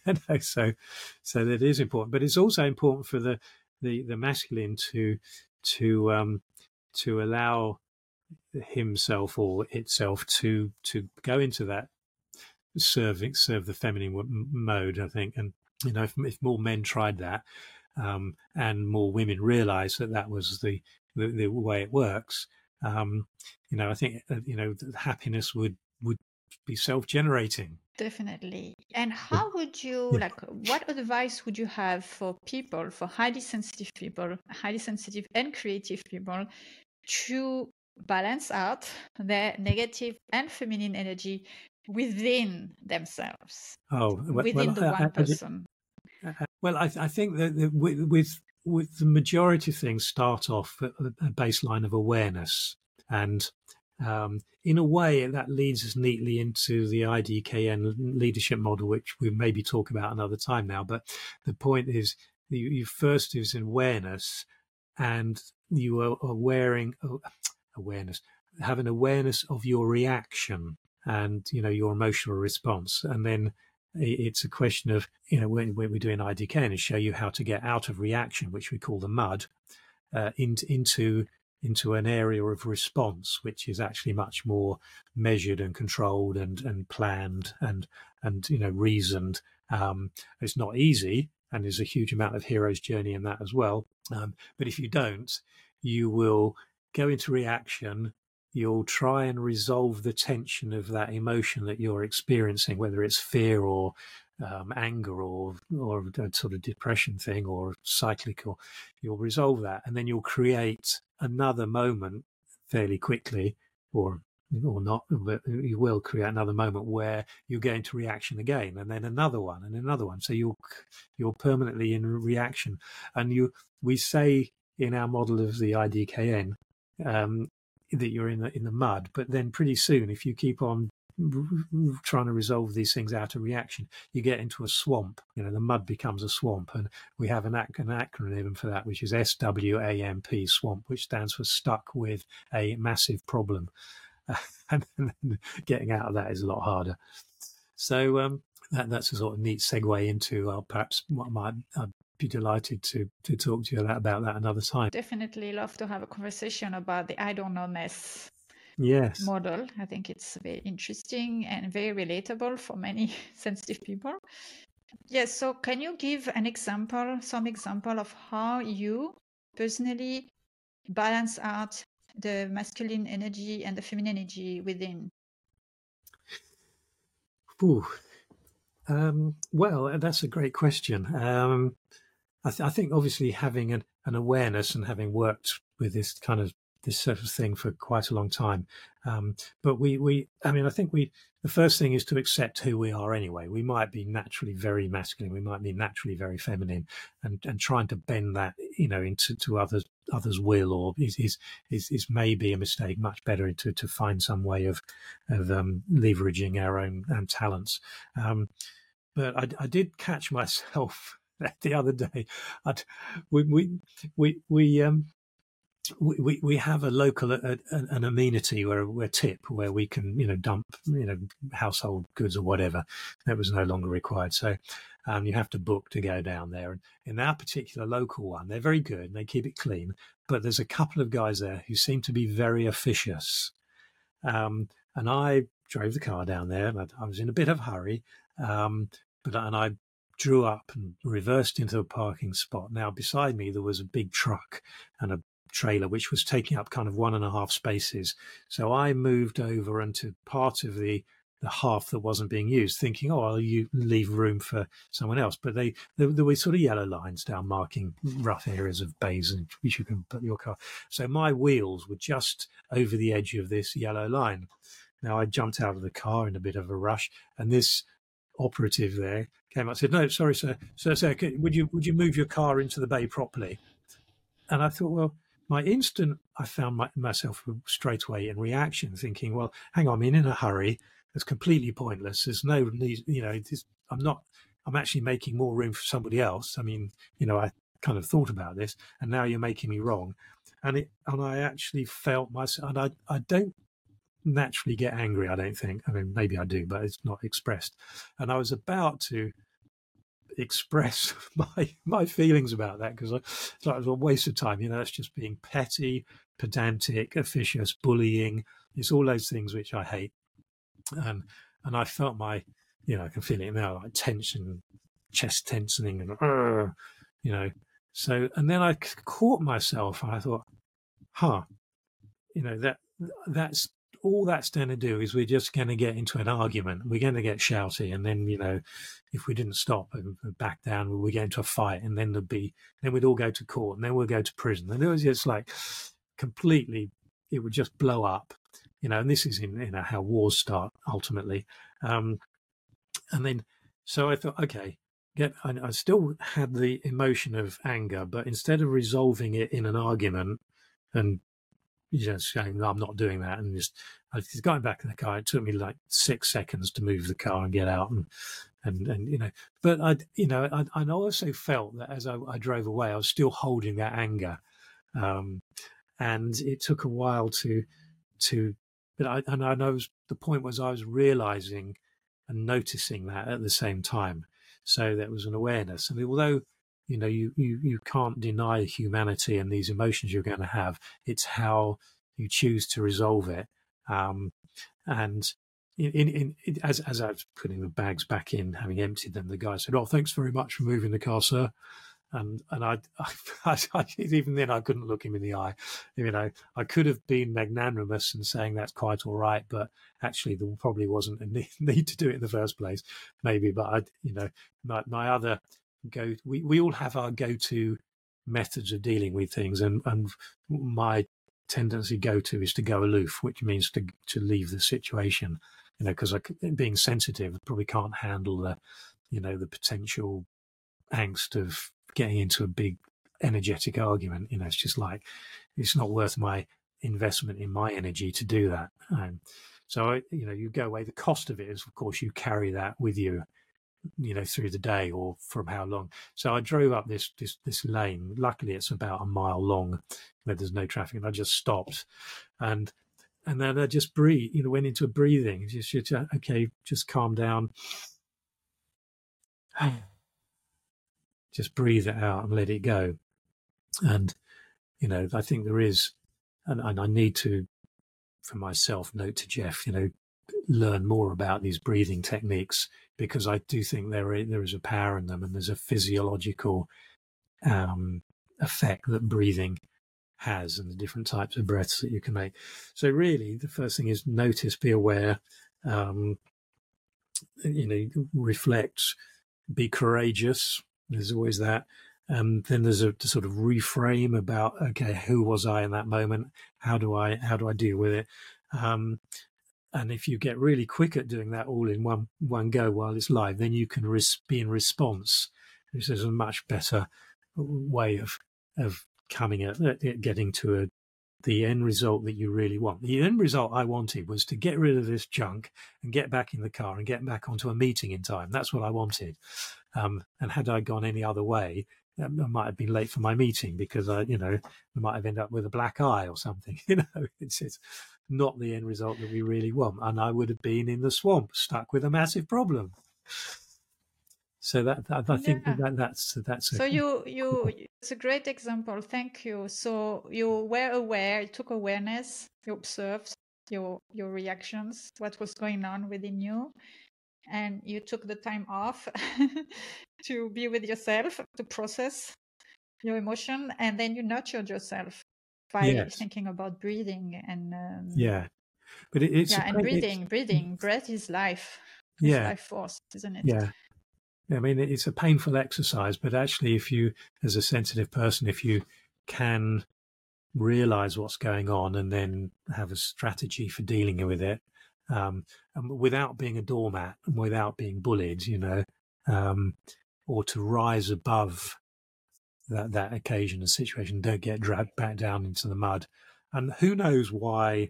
so, so that is important, but it's also important for the the the masculine to to um to allow himself or itself to to go into that serving serve the feminine mode i think and you know, if, if more men tried that um, and more women realised that that was the, the, the way it works, um, you know, I think uh, you know happiness would would be self generating. Definitely. And how would you yeah. like? What advice would you have for people, for highly sensitive people, highly sensitive and creative people, to balance out their negative and feminine energy within themselves. Oh, well, within well, the one I, person. I, well, I, I, think that with, with, with the majority of things start off at a baseline of awareness, and um, in a way that leads us neatly into the IDKN leadership model, which we maybe talk about another time now. But the point is, you, you first is awareness, and you are wearing oh, awareness, have an awareness of your reaction and you know your emotional response. And then it's a question of you know when, when we do an IDKN show you how to get out of reaction which we call the mud uh, into into into an area of response which is actually much more measured and controlled and and planned and and you know reasoned. Um, it's not easy and there's a huge amount of hero's journey in that as well. Um, but if you don't you will go into reaction you'll try and resolve the tension of that emotion that you're experiencing, whether it's fear or um, anger or or a sort of depression thing or cyclical. You'll resolve that, and then you'll create another moment fairly quickly, or or not, but you will create another moment where you get into reaction again, and then another one, and another one. So you're you're permanently in reaction, and you we say in our model of the IDKN um, that you're in the in the mud. But then pretty soon, if you keep on trying to resolve these things out of reaction, you get into a swamp. You know, the mud becomes a swamp, and we have an, ac- an acronym for that, which is SWAMP, swamp, which stands for stuck with a massive problem. and, getting out of that is a lot harder. So, um, that that's a sort of neat segue into uh, perhaps what might I'd be delighted to to talk to you about that another time. Definitely love to have a conversation about the I don't know-ness yes model. I think it's very interesting and very relatable for many sensitive people. Yes, so can you give an example, some example of how you personally balance out the masculine energy and the feminine energy within? Ooh. Um, well, that's a great question. Um, I, th- I, think obviously having an, an awareness and having worked with this kind of this sort of thing for quite a long time. Um, but we, we, I mean, I think we, the first thing is to accept who we are anyway. We might be naturally very masculine, we might be naturally very feminine, and, and trying to bend that, you know, into to others others' will or is is is, is maybe a mistake. Much better to to find some way of of um, leveraging our own um, talents. Um, but I, I did catch myself the other day. I'd, we we we we um we, we have a local a, an amenity where we're tip where we can you know dump you know household goods or whatever that was no longer required. So um, you have to book to go down there. And in our particular local one they're very good and they keep it clean but there's a couple of guys there who seem to be very officious. Um, and I drove the car down there and I, was in a bit of a hurry um, but and I drew up and reversed into a parking spot. Now, beside me, there was a big truck and a trailer, which was taking up kind of one and a half spaces. So I moved over into part of the the half that wasn't being used, thinking, "Oh, I'll you leave room for someone else." But they there, there were sort of yellow lines down marking rough areas of bays in which you can put your car. So my wheels were just over the edge of this yellow line. Now I jumped out of the car in a bit of a rush, and this operative there came up and said, "No, sorry, sir, sir, sir, would you would you move your car into the bay properly?" And I thought, well, my instant, I found my, myself straight away in reaction, thinking, well, hang on, I'm in a hurry. It's completely pointless. There's no need, you know, I'm not, I'm actually making more room for somebody else. I mean, you know, I kind of thought about this and now you're making me wrong. And it, and I actually felt myself, and I, I don't naturally get angry, I don't think. I mean, maybe I do, but it's not expressed. And I was about to express my my feelings about that because I thought it was a waste of time. You know, it's just being petty, pedantic, officious, bullying. It's all those things which I hate. And and I felt my, you know, I can feel it now, like tension, chest tensing, and uh, you know. So and then I caught myself, and I thought, huh, you know that that's all that's going to do is we're just going to get into an argument. We're going to get shouty, and then you know, if we didn't stop and back down, we get into a fight, and then there'd be, then we'd all go to court, and then we'll go to prison, and it was just like completely, it would just blow up, you know. And this is in you know how wars start ultimately, um, and then so I thought, okay. Get, I, I still had the emotion of anger, but instead of resolving it in an argument and just saying, no, I'm not doing that. And just, I going back in the car. It took me like six seconds to move the car and get out. And, and, and you know, but I, you know, I, I also felt that as I, I drove away, I was still holding that anger. Um, and it took a while to, to, but I, and I know the point was I was realizing and noticing that at the same time. So there was an awareness. And although, you know you, you you can't deny humanity and these emotions you're going to have it's how you choose to resolve it um, and in, in, in, as as I was putting the bags back in, having emptied them, the guy said, "Oh, thanks very much for moving the car, sir." And and I, I, I, even then I couldn't look him in the eye. You know, I could have been magnanimous and saying that's quite all right, but actually there probably wasn't a need to do it in the first place, maybe. But I, you know, my my other go we, we all have our go-to methods of dealing with things and and my tendency go to is to go aloof which means to to leave the situation you know because being sensitive probably can't handle the you know the potential angst of getting into a big energetic argument you know it's just like it's not worth my investment in my energy to do that. Um, so you know you go away the cost of it is of course you carry that with you you know through the day or from how long. So i drove up this this this lane. Luckily it's about a mile long where there's no traffic and i just stopped. And and then i just breathe you know went into a breathing just, just uh, okay just calm down. Just breathe it out and let it go. And, you know, I think there is, and, and I need to, for myself, note to Geoff, you know, learn more about these breathing techniques because I do think there is, there is a power in them and there's a physiological um, effect that breathing has and the different types of breaths that you can make. So really, the first thing is notice, be aware, um, you know, reflect, be courageous. There's always that. Um, then there's a sort of reframe about okay, who was I in that moment? How do I how do I deal with it? Um, and if you get really quick at doing that all in one one go while it's live, then you can res- be in response, This is a much better way of of coming at, at getting to a the end result that you really want. The end result I wanted was to get rid of this junk and get back in the car and get back onto a meeting in time. That's what I wanted. Um, and had I gone any other way, um, I might have been late for my meeting because I, you know, I might have ended up with a black eye or something. You know, it's, it's not the end result that we really want, and I would have been in the swamp, stuck with a massive problem. So that, that I think yeah. that that's that's. So a, you you it's a great example. Thank you. So you were aware, you took awareness, you observed your your reactions, what was going on within you, and you took the time off to be with yourself, to process your emotion, and then you nurtured yourself by yes. thinking about breathing and um, yeah, but it, it's yeah, and breathing, breathing, breath is life. It's yeah, life force, isn't it? Yeah. I mean, it's a painful exercise, but actually, if you, as a sensitive person, if you can realize what's going on and then have a strategy for dealing with it, um, and without being a doormat and without being bullied, you know, um, or to rise above that that occasion and situation, don't get dragged back down into the mud. And who knows why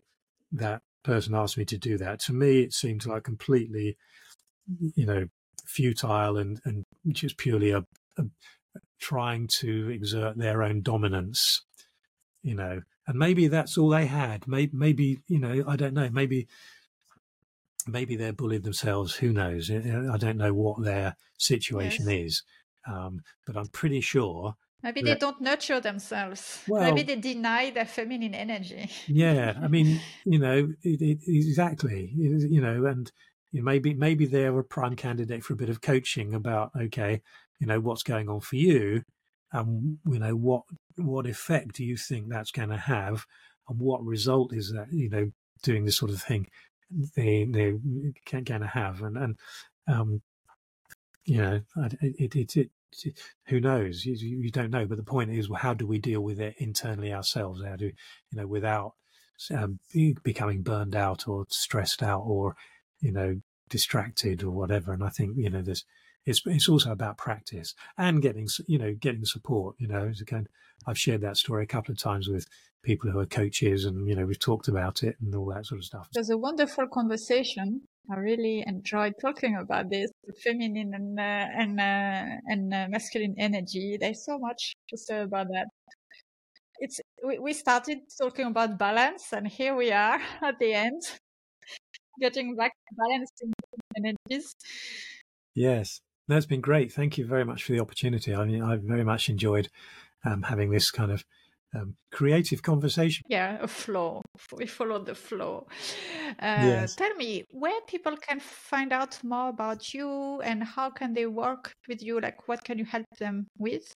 that person asked me to do that? To me, it seemed like completely, you know, futile and and just purely a, a trying to exert their own dominance, you know. And maybe that's all they had. Maybe, maybe you know, I don't know. Maybe maybe they're bullied themselves. Who knows? I don't know what their situation yes. is, um, but I'm pretty sure. Maybe they don't nurture themselves. Well, maybe they deny their feminine energy. yeah, I mean, you know, it, it, exactly. You know, and you know, maybe maybe they're a prime candidate for a bit of coaching about okay, you know, what's going on for you, and you know what what effect do you think that's going to have, and what result is that you know doing this sort of thing they they can kind of have, and and um, you know, it it, it, it who knows? You, you, don't know. But the point is, how do we deal with it internally ourselves? How do you know without um, becoming burned out or stressed out or you know distracted or whatever? And I think you know there's it's it's also about practice and getting you know getting support. You know, again, I've shared that story a couple of times with people who are coaches, and you know we've talked about it and all that sort of stuff. It was a wonderful conversation. I really enjoyed talking about this, feminine and uh, and uh, and uh, masculine energy. There's so much to say about that. It's we, we started talking about balance, and here we are at the end, getting back to balancing energies. Yes, that's been great. Thank you very much for the opportunity. I mean, I've very much enjoyed um, having this kind of um, creative conversation. Yeah, a flow. We follow the flow. Uh, yes. Tell me where people can find out more about you and how can they work with you? Like, what can you help them with?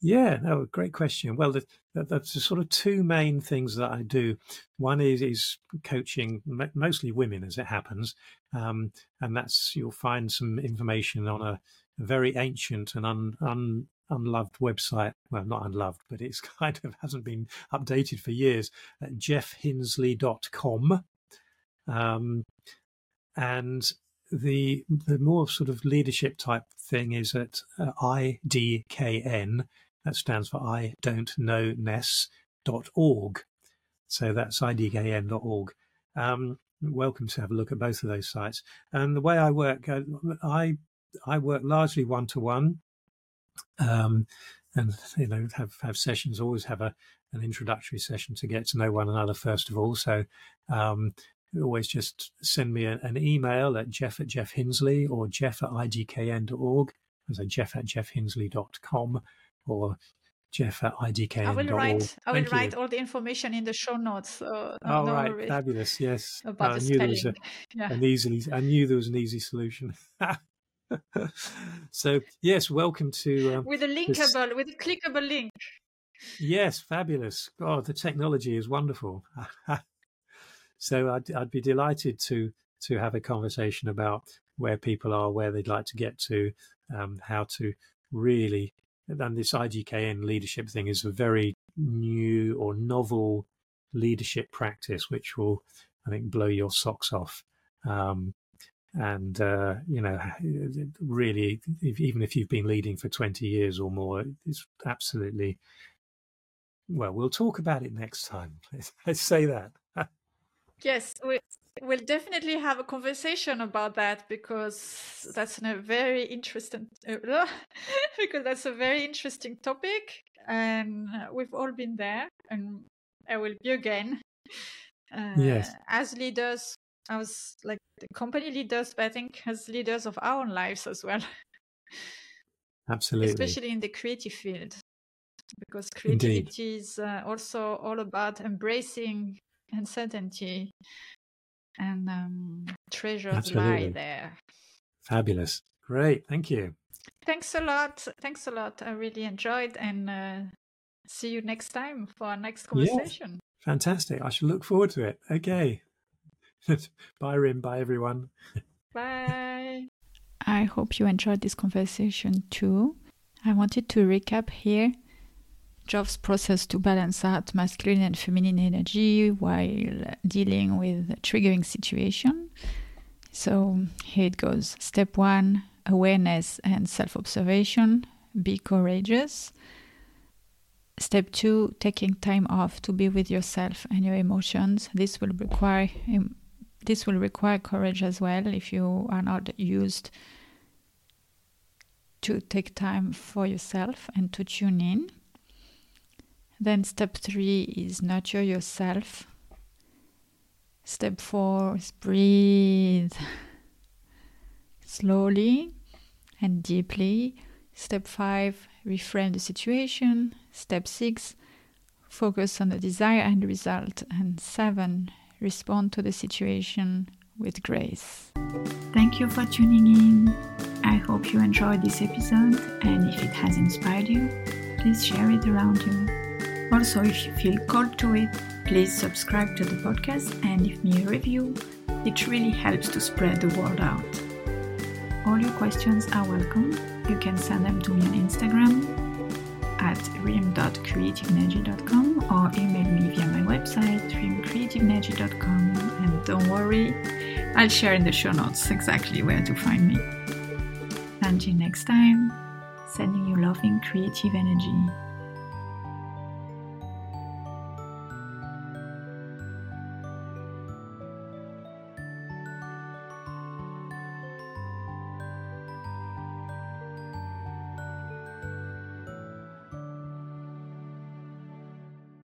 Yeah, no, great question. Well, that's the sort of two main things that I do. One is is coaching, mostly women, as it happens, um, and that's you'll find some information on a, a very ancient and un, un, unloved website. Well, not unloved, but it's kind of hasn't been updated for years. At jeffhinsley.com. Um, and the the more sort of leadership type thing is at uh, IDKN. That stands for I don't know ness.org. So that's IDKN idkn.org. Um, welcome to have a look at both of those sites. And the way I work, uh, I I work largely one to one um, and you know have have sessions. Always have a an introductory session to get to know one another first of all. So um, always just send me a, an email at jeff at jeff hinsley or jeff at idkn.org. So jeff at jeffhinsley.com or jeff at idkn.org. I will write, I will Thank you. write all the information in the show notes. No, Oh, no right. worries Fabulous. Yes. about I the knew there was spelling. a, yeah. an easily, I knew there was an easy solution. so, yes, welcome to. Um, With a linkable, with a clickable link. yes, fabulous. God, the technology is wonderful. so, I'd, I'd be delighted to to have a conversation about where people are, where they'd like to get to, um, how to really. And this IDKN leadership thing is a very new or novel leadership practice, which will, I think, blow your socks off. Um, and uh, you know, really, if, even if you've been leading for twenty years or more, it's absolutely. Well, we'll talk about it next time. Let's, say that. Yes, we, we'll definitely have a conversation about that because that's a very interesting because that's a very interesting topic, and we've all been there, and I will be again. Uh, Yes. As leaders, as like the company leaders, but I think as leaders of our own lives as well, Absolutely. especially in the creative field, because Indeed. creativity is uh, also all about embracing uncertainty and um, treasures Absolutely. lie there. Fabulous. Great. Thank you. Thanks a lot. Thanks a lot. I really enjoyed and uh, see you next time for our next Yes. conversation. Fantastic. I shall look forward to it. Okay. bye, Rim. Bye, everyone. Bye. I hope you enjoyed this conversation too. I wanted to recap here Geoff's process to balance out masculine and feminine energy while dealing with a triggering situation. So here it goes. Step one awareness and self observation. Be courageous. Step two taking time off to be with yourself and your emotions. This will require this will require courage as well if you are not used to take time for yourself and to tune in. Then, step three is nurture yourself. Step four is breathe slowly and deeply. Step five, reframe the situation. Step six, focus on the desire and result. And seven, respond to the situation with grace. Thank you for tuning in. I hope you enjoyed this episode, and if it has inspired you, please share it around you. Also, if you feel called to it, please subscribe to the podcast and leave me a review. It really helps to spread the word out. All your questions are welcome. You can send them to me on Instagram at rim.creativeenergy.com or email me via my website rimcreativeenergy.com. And don't worry, I'll share in the show notes exactly where to find me. Until next time, sending you loving creative energy.